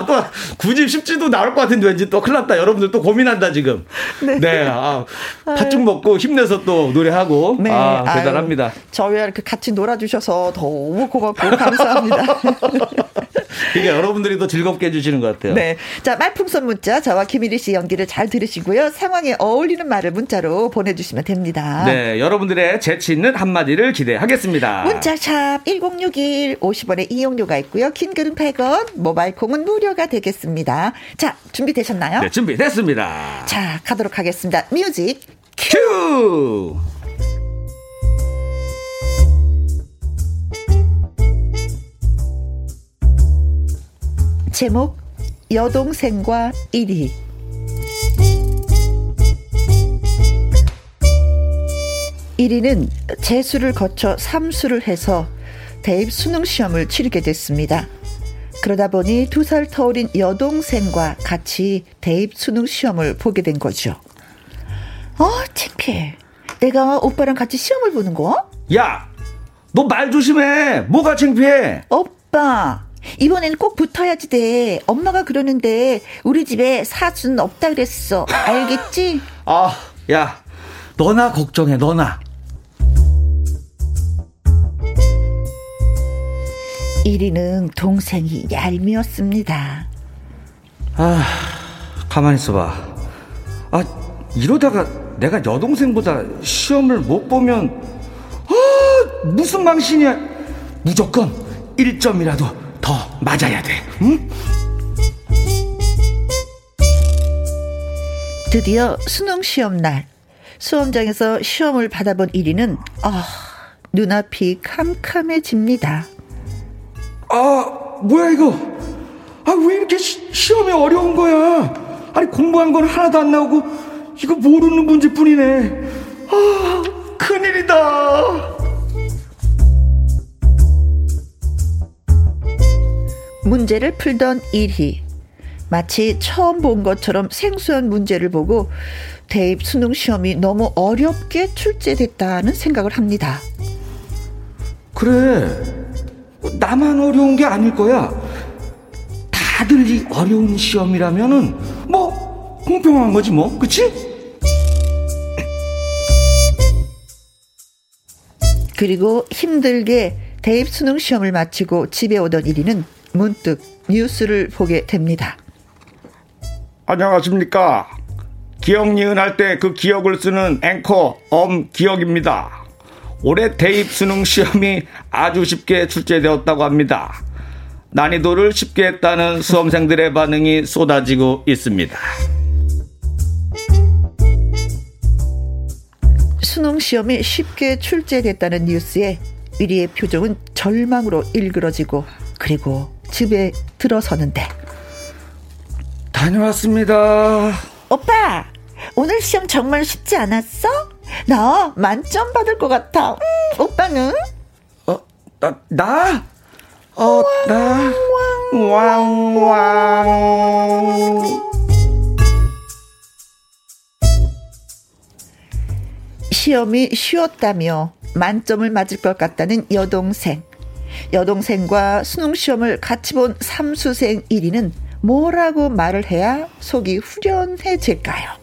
아, 또, 굳이 쉽지도 나올 것 같은데 왠지 또 큰일 났다. 여러분들 또 고민한다, 지금. 네. 네. 아, 팥죽 먹고 힘내서 또 노래하고. 네. 아, 대단합니다. 아유, 저희와 이렇게 같이 놀아주셔서 너무 고맙고 감사합니다. 그러니까 여러분들이 더 즐겁게 해주시는 것 같아요. 네. 자, 말풍선 문자, 저와 김일희 씨 연기를 잘 들으시고요. 상황에 어울리는 말을 문자로 보내주시면 됩니다. 네. 여러분들의 재치 있는 한마디를 기대하겠습니다. 문자샵 1061 50원의 이용료가 있고요. 긴 글은 100원, 모바일 콩은 무료가 되겠습니다. 자, 준비되셨나요? 네, 준비됐습니다. 자, 가도록 하겠습니다. 뮤직 큐! 제목 여동생과 1위 1위는 재수를 거쳐 3수를 해서 대입 수능 시험을 치르게 됐습니다. 그러다 보니 두 살 터울인 여동생과 같이 대입 수능 시험을 보게 된 거죠. 어, 창피해. 내가 오빠랑 같이 시험을 보는 거? 야! 너 말 조심해! 뭐가 창피해? 오빠, 이번엔 꼭 붙어야지 돼. 엄마가 그러는데 우리 집에 사준 없다 그랬어. 알겠지? 아, 야, 너나 걱정해, 너나. 1위는 동생이 얄미웠습니다. 아, 가만히 있어봐. 아, 이러다가 내가 여동생보다 시험을 못 보면, 아, 무슨 망신이야. 무조건 1점이라도 더 맞아야 돼. 응? 드디어 수능 시험 날 수험장에서 시험을 받아본 1위는 아 눈앞이 캄캄해집니다. 아 뭐야 이거? 아 왜 이렇게 시, 시험이 어려운 거야? 아니 공부한 건 하나도 안 나오고 이거 모르는 문제뿐이네. 아 큰일이다. 문제를 풀던 일희. 마치 처음 본 것처럼 생소한 문제를 보고 대입 수능 시험이 너무 어렵게 출제됐다는 생각을 합니다. 그래. 나만 어려운 게 아닐 거야. 다들 이 어려운 시험이라면은 뭐 공평한 거지 뭐. 그치? 그리고 힘들게 대입 수능 시험을 마치고 집에 오던 일이는 문득 뉴스를 보게 됩니다. 안녕하십니까. 기억 니은 할 때 그 기억을 쓰는 앵커 엄기억입니다. 올해 대입 수능 시험이 아주 쉽게 출제되었다고 합니다. 난이도를 쉽게 했다는 수험생들의 반응이 쏟아지고 있습니다. 수능 시험이 쉽게 출제됐다는 뉴스에 의리의 표정은 절망으로 일그러지고 그리고 집에 들어서는데 다녀왔습니다. 오빠 오늘 시험 정말 쉽지 않았어? 나 만점 받을 것 같아. 음, 오빠는? 어, 나, 나? 어, 나? 왕왕. 시험이 쉬웠다며 만점을 맞을 것 같다는 여동생. 여동생과 수능 시험을 같이 본 삼수생 1위는 뭐라고 말을 해야 속이 후련해질까요?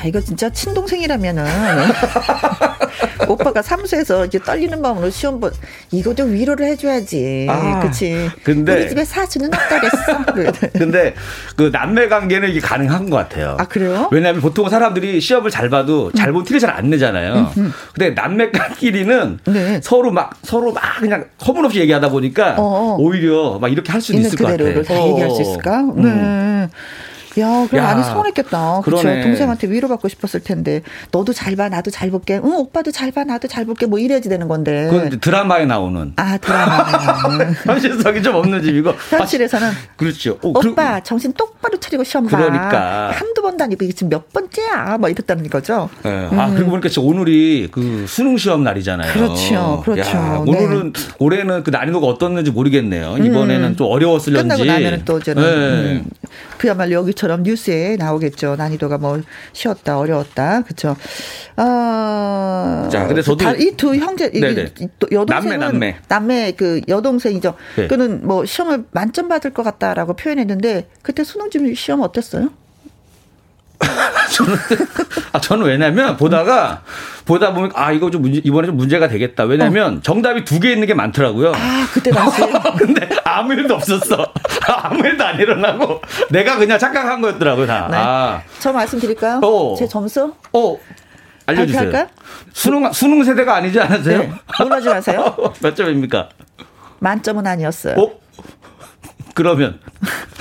야, 이거 진짜 친동생이라면은 오빠가 사무소에서 이제 떨리는 마음으로 시험 본 이거 좀 위로를 해줘야지. 아, 그치. 근데 우리 집에 사주는 없다랬어. 근데 그 남매 관계는 이게 가능한 것 같아요. 아 그래요? 왜냐하면 보통 사람들이 시험을 잘 봐도 잘 본 티를 잘 안 내잖아요. 음, 음. 근데 남매끼리는 네. 서로 막 서로 막 그냥 허물없이 얘기하다 보니까 어어. 오히려 막 이렇게 할수 있을 것 같아요. 다 얘기할 수 있을까? 음. 네. 야, 그럼 많이 서운했겠다. 그렇죠. 동생한테 위로받고 싶었을 텐데. 너도 잘 봐, 나도 잘 볼게. 응, 오빠도 잘 봐, 나도 잘 볼게. 뭐 이래야지 되는 건데. 그건 드라마에 나오는. 아, 드라마에 현실성이 좀 없는 집이고. 현실에서는. 아, 그렇죠. 오, 오빠, 그리고, 정신 똑바로 차리고 시험 봐. 그러니까. 한두 번도 아니고 이게 지금 몇 번째야. 뭐 이랬다는 거죠. 네. 음. 아, 그리고 보니까 지금 오늘이 그 수능 시험 날이잖아요. 그렇죠. 그렇죠. 야, 오늘은, 네. 올해는 그 난이도가 어떻는지 모르겠네요. 이번에는 음. 좀 어려웠을런지. 끝나고 나면은 또 저는. 네. 음. 그야말로 여기 처럼 뉴스에 나오겠죠. 난이도가 뭐 쉬웠다, 어려웠다. 그렇죠. 어. 자, 근데 저도 이 두 형제 여동생은 남매, 남매. 남매 그 여동생이죠. 네. 그는 뭐 시험을 만점 받을 것 같다라고 표현했는데 그때 수능 좀 시험 어땠어요? 저는 아 저는 왜냐면 보다가 보다 보면 아 이거 좀 문제, 이번에 좀 문제가 되겠다. 왜냐면 어. 정답이 두 개 있는 게 많더라고요. 아 그때 당시 근데 아무 일도 없었어. 아무 일도 안 일어나고 내가 그냥 착각한 거였더라고요 다. 네. 아. 저 말씀드릴까요? 어. 제 점수? 어. 알려주세요. 수능 수능 세대가 아니지 않으세요? 네. 놀라지 마세요. 몇 점입니까? 만점은 아니었어요. 어? 그러면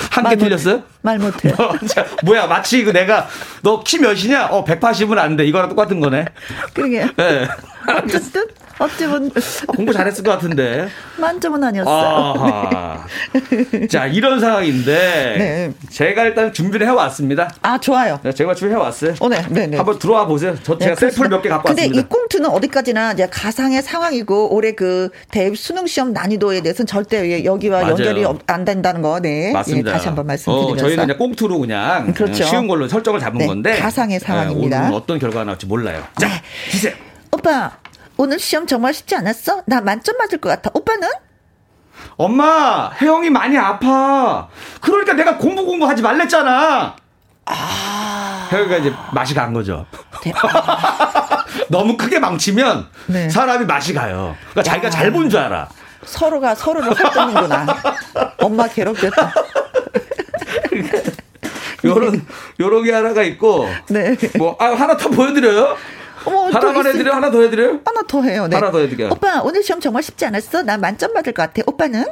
한개 틀렸어요? 말 못해. 어, 뭐야 마치 그 내가 너 키 몇이냐? 어 180은 안 돼. 이거랑 똑같은 거네. 그러게. 네. 어쨌든 어찌면 아, 공부 잘했을 것 같은데 만점은 아니었어요. 네. 자 이런 상황인데 네. 제가 일단 준비를 해왔습니다. 아 좋아요. 네, 제가 준비해 왔어요. 어, 네, 네, 네. 한번 들어와 보세요. 저 제가 네, 샘플 몇 개 갖고 근데 왔습니다. 근데 이 꽁트는 어디까지나 이제 가상의 상황이고 올해 그 대입 수능 시험 난이도에 대해서는 절대 여기와 맞아요. 연결이 안 된다는 거, 네. 맞습니다. 예, 다시 한번 말씀드리면서 어, 저희는 그냥 꽁트로 그냥 그렇죠. 쉬운 걸로 설정을 잡은 건데 가상의 상황입니다. 오늘 어떤 결과가 나올지 몰라요. 자, 주세요. 오빠 오늘 시험 정말 쉽지 않았어? 나 만점 맞을 것 같아. 오빠는? 엄마, 혜영이 많이 아파. 그러니까 내가 공부 공부하지 말랬잖아. 아. 혜영이가 이제 맛이 간 거죠. 너무 크게 망치면 네. 사람이 맛이 가요. 그러니까 자기가 잘 본 줄 알아. 서로가 서로를 헛되는구나. 엄마 괴롭겠다. 요런, 요런 게 하나가 있고. 네. 뭐, 아, 하나 더 보여드려요? 어머, 하나만 해드려? 하나 더 해드려요? 하나 더 해요. 네. 하나 더 해드려요. 오빠, 오늘 시험 정말 쉽지 않았어? 나 만점 받을 것 같아. 오빠는?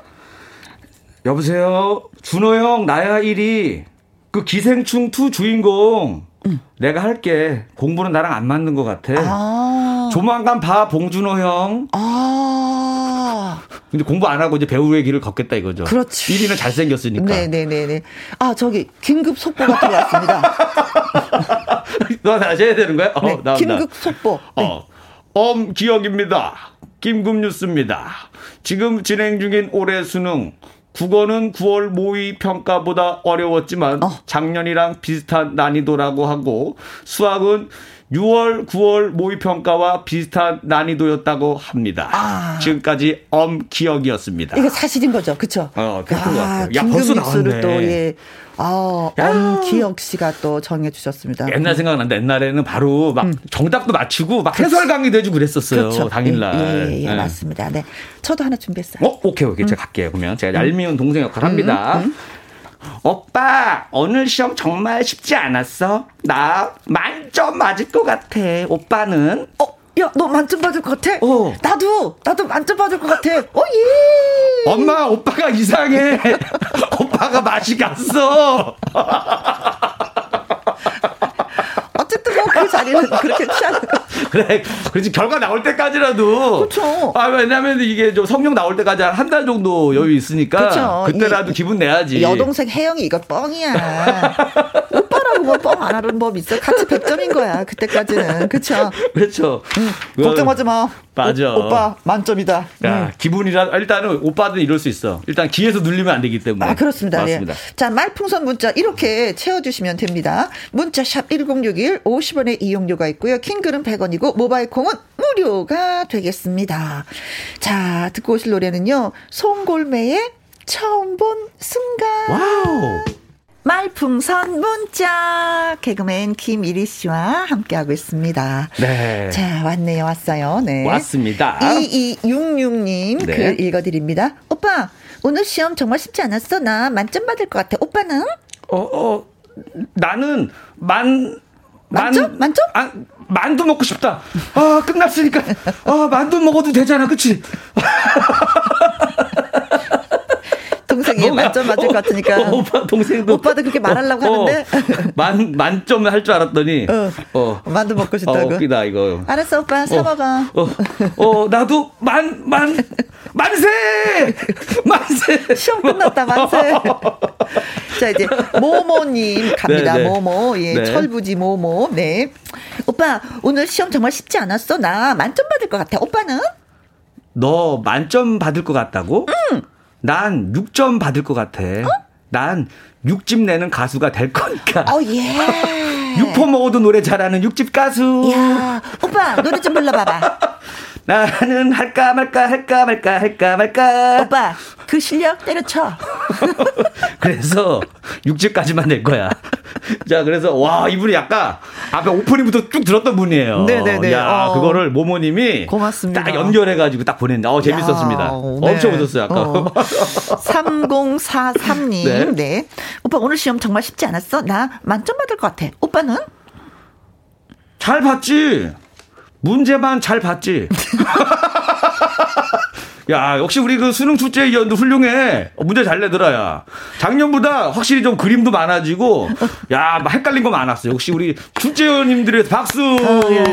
여보세요? 준호 형, 나야 1위. 그 기생충 2 주인공. 응. 내가 할게. 공부는 나랑 안 맞는 것 같아. 아. 조만간 봐, 봉준호 형. 아. 근데 공부 안 하고 이제 배우의 길을 걷겠다 이거죠. 그렇지. 1위는 잘생겼으니까. 네네네네. 아, 저기, 긴급 속보가 들어왔습니다. 너 다시 해야 되는 거야? 어, 네, 나온다. 긴급 속보. 네. 어. 엄기억입니다. 김금뉴스입니다. 지금 진행 중인 올해 수능 국어는 9월 모의 평가보다 어려웠지만 어. 작년이랑 비슷한 난이도라고 하고 수학은 6월, 9월 모의평가와 비슷한 난이도였다고 합니다. 아. 지금까지 엄기억이었습니다. 이거 사실인 거죠, 그쵸? 어, 아, 것 같아요. 야, 벌써 나왔네. 또, 예. 아, 엄기혁 씨가 또 정해 주셨습니다. 옛날 생각난다. 옛날에는 바로 막 음. 정답도 맞추고 막 해설 강의도 해주고 그랬었어요. 그렇죠. 당일날. 예, 예, 예, 네. 맞습니다. 네. 저도 하나 준비했어요. 어, 오케이, 오케이. 음. 제가 갈게요. 그러면 제가 얄미운 동생 역할 합니다. 음, 음. 오빠, 오늘 시험 정말 쉽지 않았어? 나 만점 맞을 것 같아. 오빠는? 어, 야, 너 만점 받을 것 같아? 어. 나도, 나도 만점 받을 것 같아. 어, 예. 엄마, 오빠가 이상해. 오빠가 맛이 갔어. 그 자리는 그렇게 취하는 거. 그래, 그렇지 결과 나올 때까지라도. 그렇죠. 아 왜냐면 이게 좀 성적 나올 때까지 한 달 정도 여유 있으니까. 그렇죠. 그때라도 기분 내야지. 여동생 혜영이 이거 뻥이야. 뭐 뻥 안 하는 법 있어? 같이 100점인 거야. 그때까지는. 그렇죠. 그렇죠. 응. 걱정하지 마. 맞아. 오, 빠 만점이다. 야, 응. 기분이라 일단은 오빠들 이럴 수 있어. 일단 기에서 눌리면 안 되기 때문에. 아 그렇습니다. 예. 맞습니다. 예. 자 말풍선 문자 이렇게 채워 주시면 됩니다. 문자 샵 #1061 50원의 이용료가 있고요. 긴 글은 100원이고 모바일 콩은 무료가 되겠습니다. 자 듣고 오실 노래는요. 송골매의 처음 본 순간. wow. 말풍선 문자 개그맨 김일희 씨와 함께하고 있습니다. 네. 자, 왔네요. 왔어요. 네. 왔습니다. 2266님 네. 글 읽어드립니다. 오빠, 오늘 시험 정말 쉽지 않았어? 나 만점 받을 것 같아. 오빠는? 어, 어, 나는 만, 만점? 만점? 아, 만두 먹고 싶다. 아, 끝났으니까. 아, 만두 먹어도 되잖아. 그치? 동생이 만점 맞을 것 같으니까. 어, 오빠 동생도 오빠도 그렇게 말하려고 어, 하는데 만 만점 할 줄 알았더니 어, 어 만두 먹고 싶다고. 어, 웃기다 이거. 알았어 오빠 사 먹어. 어, 어, 나도 만 만 만세 만세. 시험 끝났다 만세. 자 이제 모모님 갑니다. 네 네. 모모 예 네. 철부지 모모 네. 오빠 오늘 시험 정말 쉽지 않았어. 나 만점 받을 것 같아. 오빠는? 너 만점 받을 것 같다고? 응. 난 6점 받을 것 같아. 어? 난 6집 내는 가수가 될 거니까. 어, 예. 6포 먹어도 노래 잘하는 6집 가수. 야, 오빠, 노래 좀 불러봐봐. 나는 할까 말까 할까 말까 할까 말까. 오빠 그 실력 때려쳐. 그래서 6집까지만 낼 거야. 자 그래서 와 이분이 약간 앞에 오프닝부터 쭉 들었던 분이에요. 네네네. 야 어. 그거를 모모님이 고맙습니다. 딱 연결해가지고 딱 보냈는데 어 재밌었습니다. 야, 네. 엄청 웃었어요 아까. 어. 3043님. 네. 네. 오빠 오늘 시험 정말 쉽지 않았어? 나 만점 받을 것 같아. 오빠는? 잘 봤지. 문제만 잘 봤지. 야, 역시 우리 그 수능 출제 위원도 훌륭해. 어, 문제 잘 내더라, 야. 작년보다 확실히 좀 그림도 많아지고, 야, 막 헷갈린 거 많았어. 역시 우리 출제위원님들의 박수! 어, 예.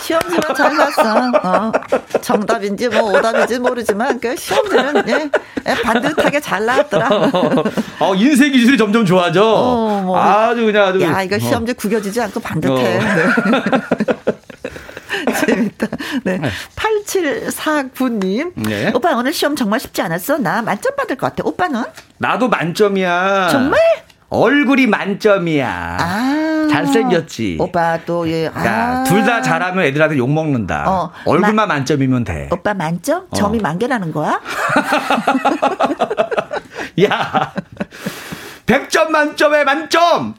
시험지는 잘 봤어. 어. 정답인지 뭐 오답인지 모르지만, 그 시험지는, 예, 예 반듯하게 잘 나왔더라. 어, 인쇄 기술이 점점 좋아져. 어, 뭐. 아주 그냥 아주. 야, 이거 시험지 구겨지지 않고 반듯해. 어. 네. 네. 네. 8749님. 네. 오빠 오늘 시험 정말 쉽지 않았어? 나 만점 받을 것 같아. 오빠는? 나도 만점이야. 정말? 얼굴이 만점이야. 아. 잘생겼지. 오빠 또, 예. 아. 둘다 잘하면 애들한테 욕 먹는다. 어. 얼굴만 마, 만점이면 돼. 오빠 만점? 점이 어. 만개라는 거야? 야. 100점 만점에 만점!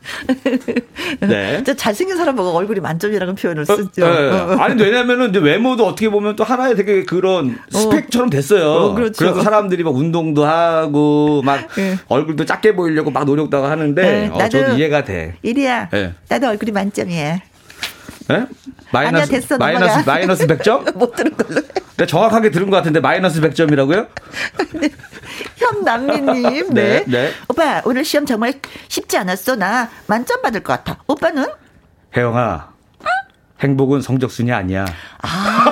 네. 잘생긴 사람 보고 얼굴이 만점이라는 표현을 어, 쓰죠. 어, 네. 아니, 왜냐면은 외모도 어떻게 보면 또 하나의 되게 그런 어. 스펙처럼 됐어요. 어, 그렇죠. 그래서 사람들이 막 운동도 하고 막 네. 얼굴도 작게 보이려고 막 노력도 하는데 네, 어, 나도 이해가 돼. 이리야. 네. 나도 얼굴이 만점이야. 네? 마이너스, 아니야, 됐어, 마이너스, 마이너스 100점? 못 들은 걸로. 네, 정확하게 들은 것 같은데, 마이너스 100점이라고요? 네. 현남미님, 네. 네. 네. 오빠, 오늘 시험 정말 쉽지 않았어. 나 만점 받을 것 같아. 오빠는? 혜영아, 응? 행복은 성적순이 아니야. 아.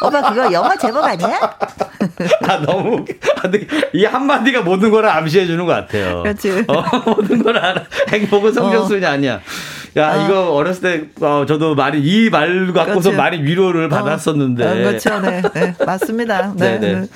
오빠, 그거 영화 제목 아니야? 아, 너무, 이 한마디가 모든 걸 암시해 주는 것 같아요. 그렇지. 어, 모든 걸 알아. 행복은 성적순이 어. 아니야. 야, 아. 이거 어렸을 때, 어, 저도 많이, 이 말 갖고서 그렇죠. 많이 위로를 어. 받았었는데. 어, 그렇죠. 네. 네. 맞습니다. 네. 네. 네.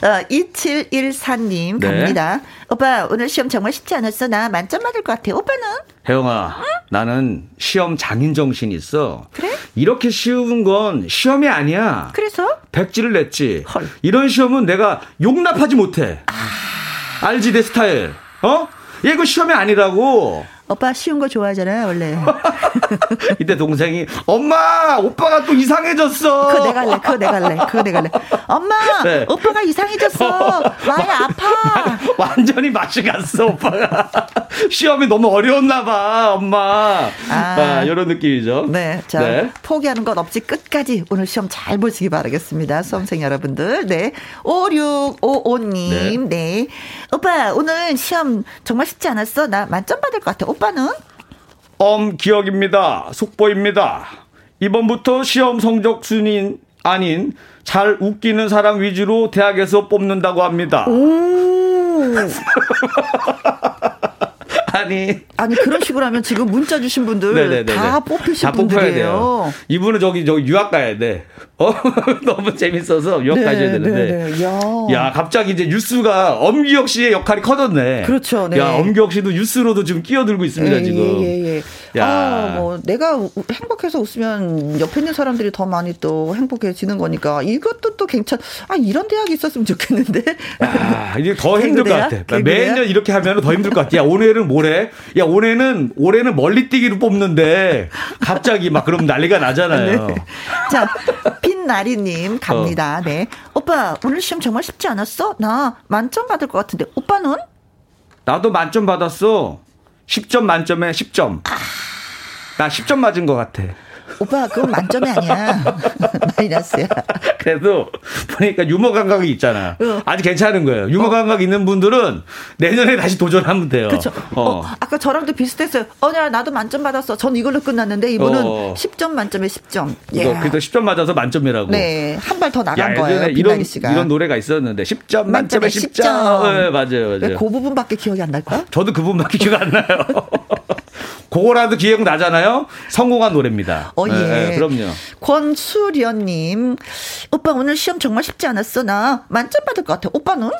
어, 2714님 갑니다. 네. 오빠, 오늘 시험 정말 쉽지 않았어. 나 만점 받을 것 같아. 오빠는? 혜영아, 응? 나는 시험 장인 정신이 있어. 그래? 이렇게 쉬운 건 시험이 아니야. 그래서? 백지를 냈지. 헐. 이런 시험은 내가 용납하지 못해. 아... 알지, 내 스타일. 어? 얘 이거 시험이 아니라고. 오빠 쉬운 거 좋아하잖아요, 원래. 이때 동생이 엄마, 오빠가 또 이상해졌어. 그거 내가 할래. 그거 내가 할래. 그거 내가 할래. 엄마, 네. 오빠가 이상해졌어. 많이 아파. 완전히 맛이 갔어, 오빠가. 시험이 너무 어려웠나 봐, 엄마. 아, 아 이런 느낌이죠. 네. 자, 네. 포기하는 것 없이 끝까지 오늘 시험 잘 보시기 바라겠습니다. 수험생 여러분들. 네. 5655님. 네. 네. 오빠, 오늘 시험 정말 쉽지 않았어. 나 만점 받을 것 같아. 오빠는? 엄 기억입니다. 속보입니다. 이번부터 시험 성적 순위 아닌 잘 웃기는 사람 위주로 대학에서 뽑는다고 합니다. 아니. 아니 그런 식으로 하면 지금 문자 주신 분들 네네네네. 다 뽑히신 다 분들이에요. 이분은 저기 저기 유학 가야 돼. 어 너무 재밌어서 유학 네, 가셔야 되는데. 네, 네. 야. 야. 갑자기 이제 뉴스가 엄기혁 씨의 역할이 커졌네. 그렇죠. 네. 야 엄기혁 씨도 뉴스로도 지금 끼어들고 있습니다 예, 지금. 예, 예, 예. 야. 아, 뭐 내가 행복해서 웃으면 옆에 있는 사람들이 더 많이 또 행복해지는 거니까 이것도 또 괜찮. 아 이런 대학이 있었으면 좋겠는데. 야 이게 더 힘들 것 같아. 매년 이렇게 하면 더 힘들 것 같아. 야 오늘은 모레. 야 올해는 올해는 멀리뛰기로 뽑는데 갑자기 막 그럼 난리가 나잖아요. 네. 자 빛나리님 갑니다. 어. 네 오빠 오늘 시험 정말 쉽지 않았어? 나 만점 받을 것 같은데 오빠는? 나도 만점 받았어. 10점 만점에 10점. 아. 나 10점 맞은 것 같아. 오빠 그건 만점이 아니야. 마이너스야. 그래도 보니까 유머 감각이 있잖아. 어. 아주 괜찮은 거예요. 유머 어. 감각 있는 분들은 내년에 다시 도전하면 돼요. 그렇죠. 어. 아까 저랑도 비슷했어요. 어냐 나도 만점 받았어. 전 이걸로 끝났는데 이분은 10점 어. 만점에 10점. 이거 예. 그래도 10점 맞아서 만점이라고. 네. 한 발 더 나간 야, 거예요. 이런 씨가. 이런 노래가 있었는데 10점 만점에, 만점에 10점. 10점. 네, 맞아요. 맞아요. 그 부분밖에 기억이 안 날까? 저도 그 부분밖에 기억 안 나요. 그거라도 기억 나잖아요. 성공한 노래입니다. 어, 예. 네, 그럼요. 권수련님, 오빠 오늘 시험 정말 쉽지 않았어. 나 만점 받을 것 같아. 오빠는?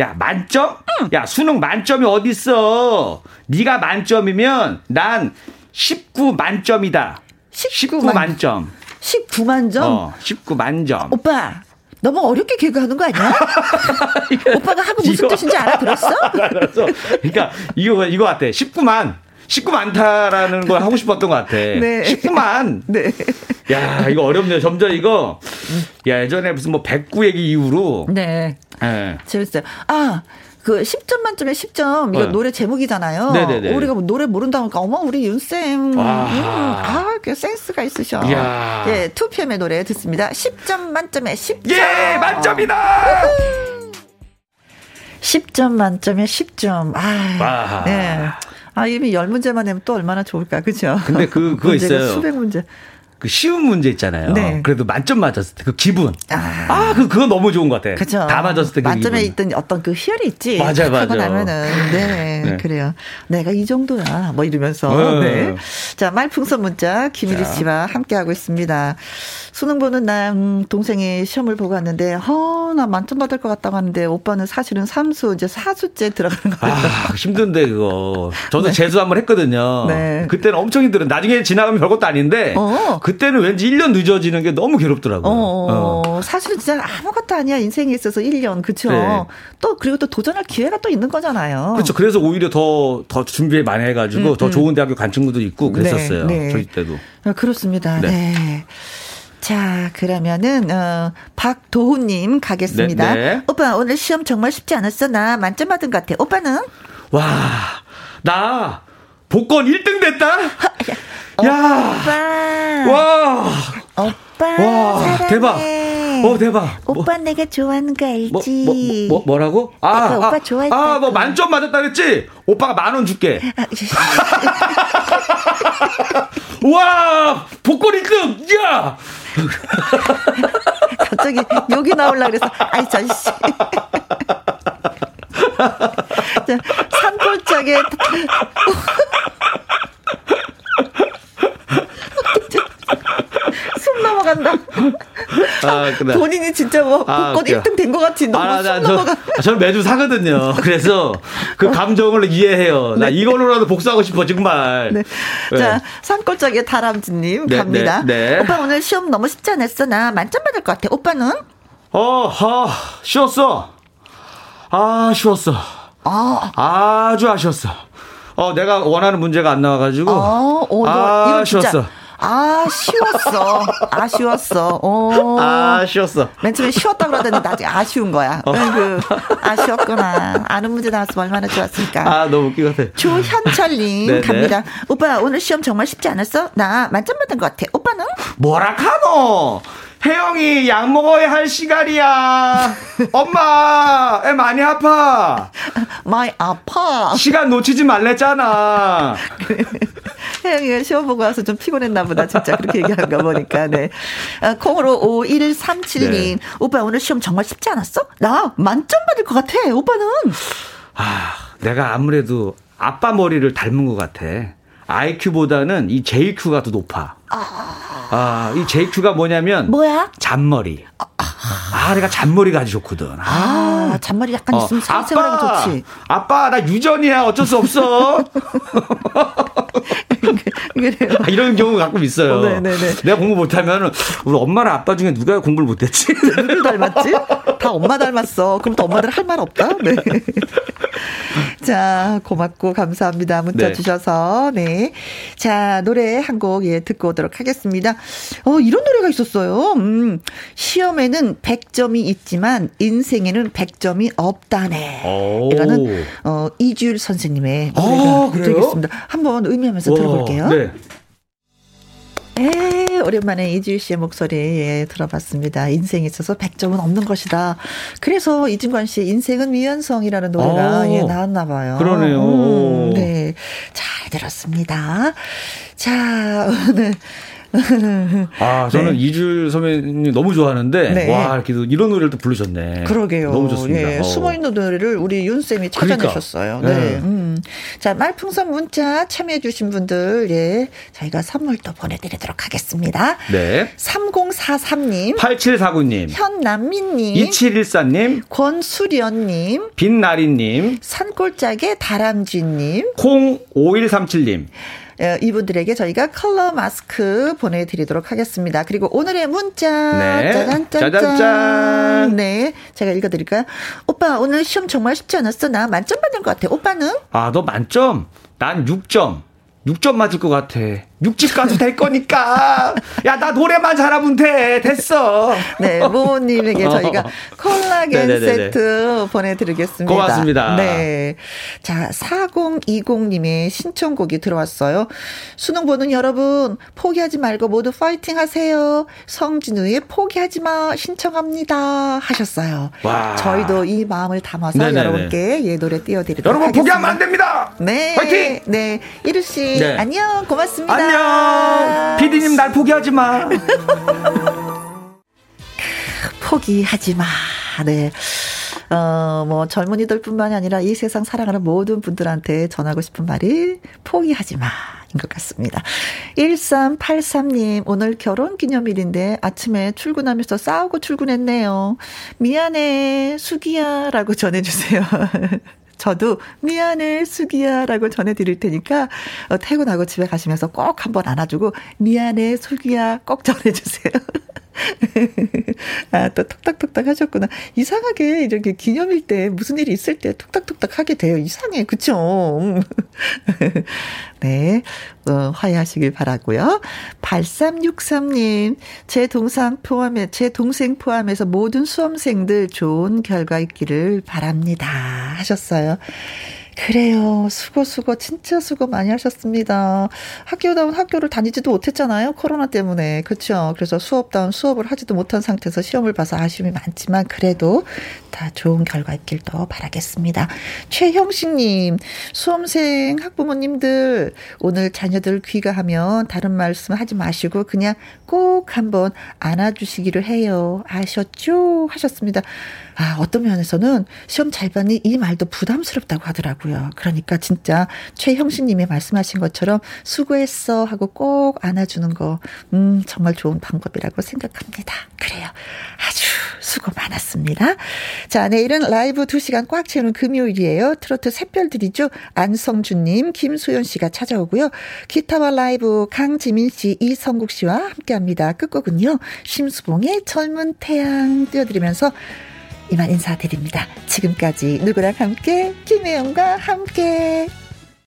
야 만점? 응. 야 수능 만점이 어딨어? 네가 만점이면 난 19 만 점이다. 19, 19 만 점. 19만 점? 어, 19만 점. 오빠. 너무 어렵게 개그하는 거 아니야? 오빠가 하고 무슨 이거, 뜻인지 알아들었어? 알았어. 그러니까 이거 이거 같아. 19만. 19 많다라는 걸 하고 싶었던 것 같아. 네. 19만. 네. 야, 이거 어렵네요. 점점 이거. 야, 예전에 무슨 뭐 백구 얘기 이후로. 네. 네. 재밌어요. 아, 그 10점 만점에 10점 이거 네. 노래 제목이잖아요. 네네네. 우리가 뭐 노래 모른다 보니까 어머 우리 윤쌤 음, 아, 그 센스가 있으셔. 이야. 예, 2PM의 노래 듣습니다. 10점 만점에 10점. 예, 만점이다. 10점 만점에 10점. 아, 아. 네. 아, 이미 열 문제만 내면 또 얼마나 좋을까, 그죠? 근데 그, 그거 있어요. 수백 문제. 그 쉬운 문제 있잖아요. 네. 그래도 만점 맞았을 때 그 기분. 아, 아 그, 그거 너무 좋은 것 같아. 그죠. 다 맞았을 때 그 만점에 있던 어떤 그 희열이 있지. 맞아요, 맞아요. 하고 나면은. 네, 네, 그래요. 내가 이 정도야. 뭐 이러면서. 네. 네. 자, 말풍선 문자 김일희 씨와 함께하고 있습니다. 수능 보는 날, 음, 동생이 시험을 보고 왔는데, 어, 나 만점 받을 것 같다고 하는데, 오빠는 사실은 삼수, 이제 사수째 들어가는 거예요. 아, 힘든데, 그거. 저도 네. 재수 한번 했거든요. 네. 그때는 엄청 힘들어. 나중에 지나가면 별것도 아닌데, 어. 그 때는 왠지 1년 늦어지는 게 너무 괴롭더라고요. 어, 어. 사실은 진짜 아무것도 아니야. 인생에 있어서 1년. 그쵸. 네. 또, 그리고 또 도전할 기회가 또 있는 거잖아요. 그렇죠. 그래서 오히려 더, 더 준비 많이 해가지고, 음, 더 음. 좋은 대학교 간 친구도 있고 그랬었어요. 네, 네. 저희 때도. 아, 그렇습니다. 네. 네. 자, 그러면은, 어, 박도훈 님 가겠습니다. 네, 네. 오빠, 오늘 시험 정말 쉽지 않았어. 나 만점 받은 것 같아. 오빠는? 와, 나 복권 1등 됐다? 야. 오빠. 와. 오빠. 와, 사랑해. 대박. 어, 대박. 오빠 뭐, 내가 좋아하는 거 알지? 뭐, 뭐, 뭐 라고 아, 아, 오빠 좋아했다. 아, 너 만점 맞았다 그랬지? 오빠가 만 원 줄게. 아, 와, 복권 1등! 야! 갑자기 여기 나올라 그래서 아이 전씨. 산골 짜기에 숨 넘어간다. 아, 본인이 진짜 뭐 아, 복권 1등 된 것 같이 너무 아, 나, 넘어가. 저, 저는 매주 사거든요. 그래서 그 감정을 이해해요. 나 네. 이걸로라도 복수하고 싶어 정말. 네. 네. 자 산골짜기 다람쥐님 네, 갑니다. 네, 네. 오빠 오늘 시험 너무 쉽지 않았어. 나 만점 받을 것 같아. 오빠는? 어, 아, 쉬웠어. 아, 쉬웠어. 아. 아주 아쉬웠어. 어, 내가 원하는 문제가 안 나와가지고. 어, 어, 아, 쉬웠어. 아, 쉬웠어. 아쉬웠어. 어. 아, 쉬웠어. 맨 처음에 쉬웠다 그러더니 나중에 아쉬운 거야. 어. 그 아쉬웠구나. 아는 문제 나왔으면 얼마나 좋았을까. 아, 너무 웃기 같아. 조현철님 네, 네. 갑니다. 오빠, 오늘 시험 정말 쉽지 않았어? 나 만점 받은 것 같아. 오빠는? 뭐라 카노? 혜영이 약 먹어야 할 시간이야. 엄마, 애 많이 아파. 많이 아파. 시간 놓치지 말랬잖아. 혜영이가 시험 보고 와서 좀 피곤했나 보다. 진짜 그렇게 얘기한 거 보니까. 네. 아, 콩으로 5137님. 네. 오빠 오늘 시험 정말 쉽지 않았어? 나 만점 받을 것 같아. 오빠는? 아, 내가 아무래도 아빠 머리를 닮은 것 같아. IQ보다는 이 JQ가 더 높아. 아, 아, 이 JQ가 뭐냐면 뭐야? 잔머리. 아, 아 내가 잔머리가 아주 좋거든. 아, 아 잔머리 약간 어. 있으면 사생활하기 좋지. 아빠, 나 유전이야. 어쩔 수 없어. 그래요. 아, 이런 경우 가끔 있어요. 어, 네네네. 내가 공부 못하면 우리 엄마랑 아빠 중에 누가 공부를 못했지? 누를 닮았지? 다 엄마 닮았어. 그럼 또 엄마들 할 말 없다. 네. 자, 고맙고 감사합니다. 문자 네. 주셔서. 네. 자, 노래 한 곡 예, 듣고 오도록 하겠습니다. 어, 이런 노래가 있었어요. 음, 시험에는 100점이 있지만 인생에는 100점이 없다네. 오. 이거는 어, 이주일 선생님의 노래가 되겠습니다. 한번 의미하면서 와, 들어볼게요. 네. 에 오랜만에 이주일 씨의 목소리 예, 들어봤습니다. 인생에 있어서 100점은 없는 것이다. 그래서 이진관 씨의 인생은 미연성이라는 노래가 오, 예, 나왔나 봐요. 그러네요. 음, 네. 잘 들었습니다. 자, 오늘 아, 저는 네. 이줄 선배님 너무 좋아하는데, 네. 와, 이렇게 이런 노래를 또 부르셨네. 그러게요. 너무 좋습니다. 예, 어. 숨어있는 노래를 우리 윤쌤이 그러니까. 찾아내셨어요. 그러니까. 네. 네. 음. 자, 말풍선 문자 참여해주신 분들, 예, 저희가 선물 또 보내드리도록 하겠습니다. 네. 3043님. 8749님. 현남민님. 2714님. 권수련님. 빛나리님. 산골짜기 다람쥐님. 콩 5137님. 어, 이분들에게 저희가 컬러 마스크 보내드리도록 하겠습니다. 그리고 오늘의 문자. 네. 짜잔, 짜잔. 짜잔. 네. 제가 읽어드릴까요? 오빠, 오늘 시험 정말 쉽지 않았어. 나 만점 받은 것 같아. 오빠는? 아, 너 만점? 난 6점. 6점 맞을 것 같아. 육집 가도 될 거니까. 야, 나 노래만 잘하면 돼. 됐어. 네, 모모님에게 저희가 콜라겐 네네네네. 세트 보내드리겠습니다. 고맙습니다. 네. 자, 4020님의 신청곡이 들어왔어요. 수능 보는 여러분, 포기하지 말고 모두 파이팅 하세요. 성진우의 포기하지 마 신청합니다. 하셨어요. 와. 저희도 이 마음을 담아서 네네네. 여러분께 예, 노래 띄워드리도록 여러분, 하겠습니다. 포기하면 안 됩니다. 네. 파이팅! 네. 이루씨, 네. 안녕. 고맙습니다. 안녕. 안녕. 피디님 날 포기하지 마. 포기하지 마. 네. 어, 뭐, 젊은이들 뿐만이 아니라 이 세상 사랑하는 모든 분들한테 전하고 싶은 말이 포기하지 마. 인것 같습니다. 1383님, 오늘 결혼 기념일인데 아침에 출근하면서 싸우고 출근했네요. 미안해, 수기야. 라고 전해주세요. 저도 미안해 수기야 라고 전해드릴 테니까 어, 퇴근하고 집에 가시면서 꼭 한번 안아주고 미안해 수기야 꼭 전해주세요. 아, 또 톡딱톡딱 하셨구나. 이상하게 이렇게 기념일 때 무슨 일이 있을 때 톡딱톡딱 하게 돼요. 이상해. 그쵸? 네. 어, 화해하시길 바라고요 8363님, 제 동상 포함해, 제 동생 포함해서 모든 수험생들 좋은 결과 있기를 바랍니다. 하셨어요. 그래요. 수고, 수고, 진짜 수고 많이 하셨습니다. 학교다운 학교를 다니지도 못했잖아요. 코로나 때문에. 그렇죠. 그래서 수업다운 수업을 하지도 못한 상태에서 시험을 봐서 아쉬움이 많지만 그래도 다 좋은 결과 있길 또 바라겠습니다. 최형식님, 수험생 학부모님들, 오늘 자녀들 귀가하면 다른 말씀 하지 마시고 그냥 꼭 한번 안아주시기로 해요. 아셨죠? 하셨습니다. 아, 어떤 면에서는 시험 잘 봤니? 이 말도 부담스럽다고 하더라고요. 그러니까 진짜 최형식 님이 말씀하신 것처럼 수고했어 하고 꼭 안아주는 거, 음, 정말 좋은 방법이라고 생각합니다. 그래요. 아주 수고 많았습니다. 자, 내일은 라이브 2시간 꽉 채우는 금요일이에요. 트로트 샛별들이죠. 안성준 님, 김수연 씨가 찾아오고요. 기타와 라이브 강지민 씨, 이성국 씨와 함께 합니다. 끝곡은요. 심수봉의 젊은 태양 띄워드리면서 이만 인사드립니다. 지금까지 누구랑 함께 김혜영과 함께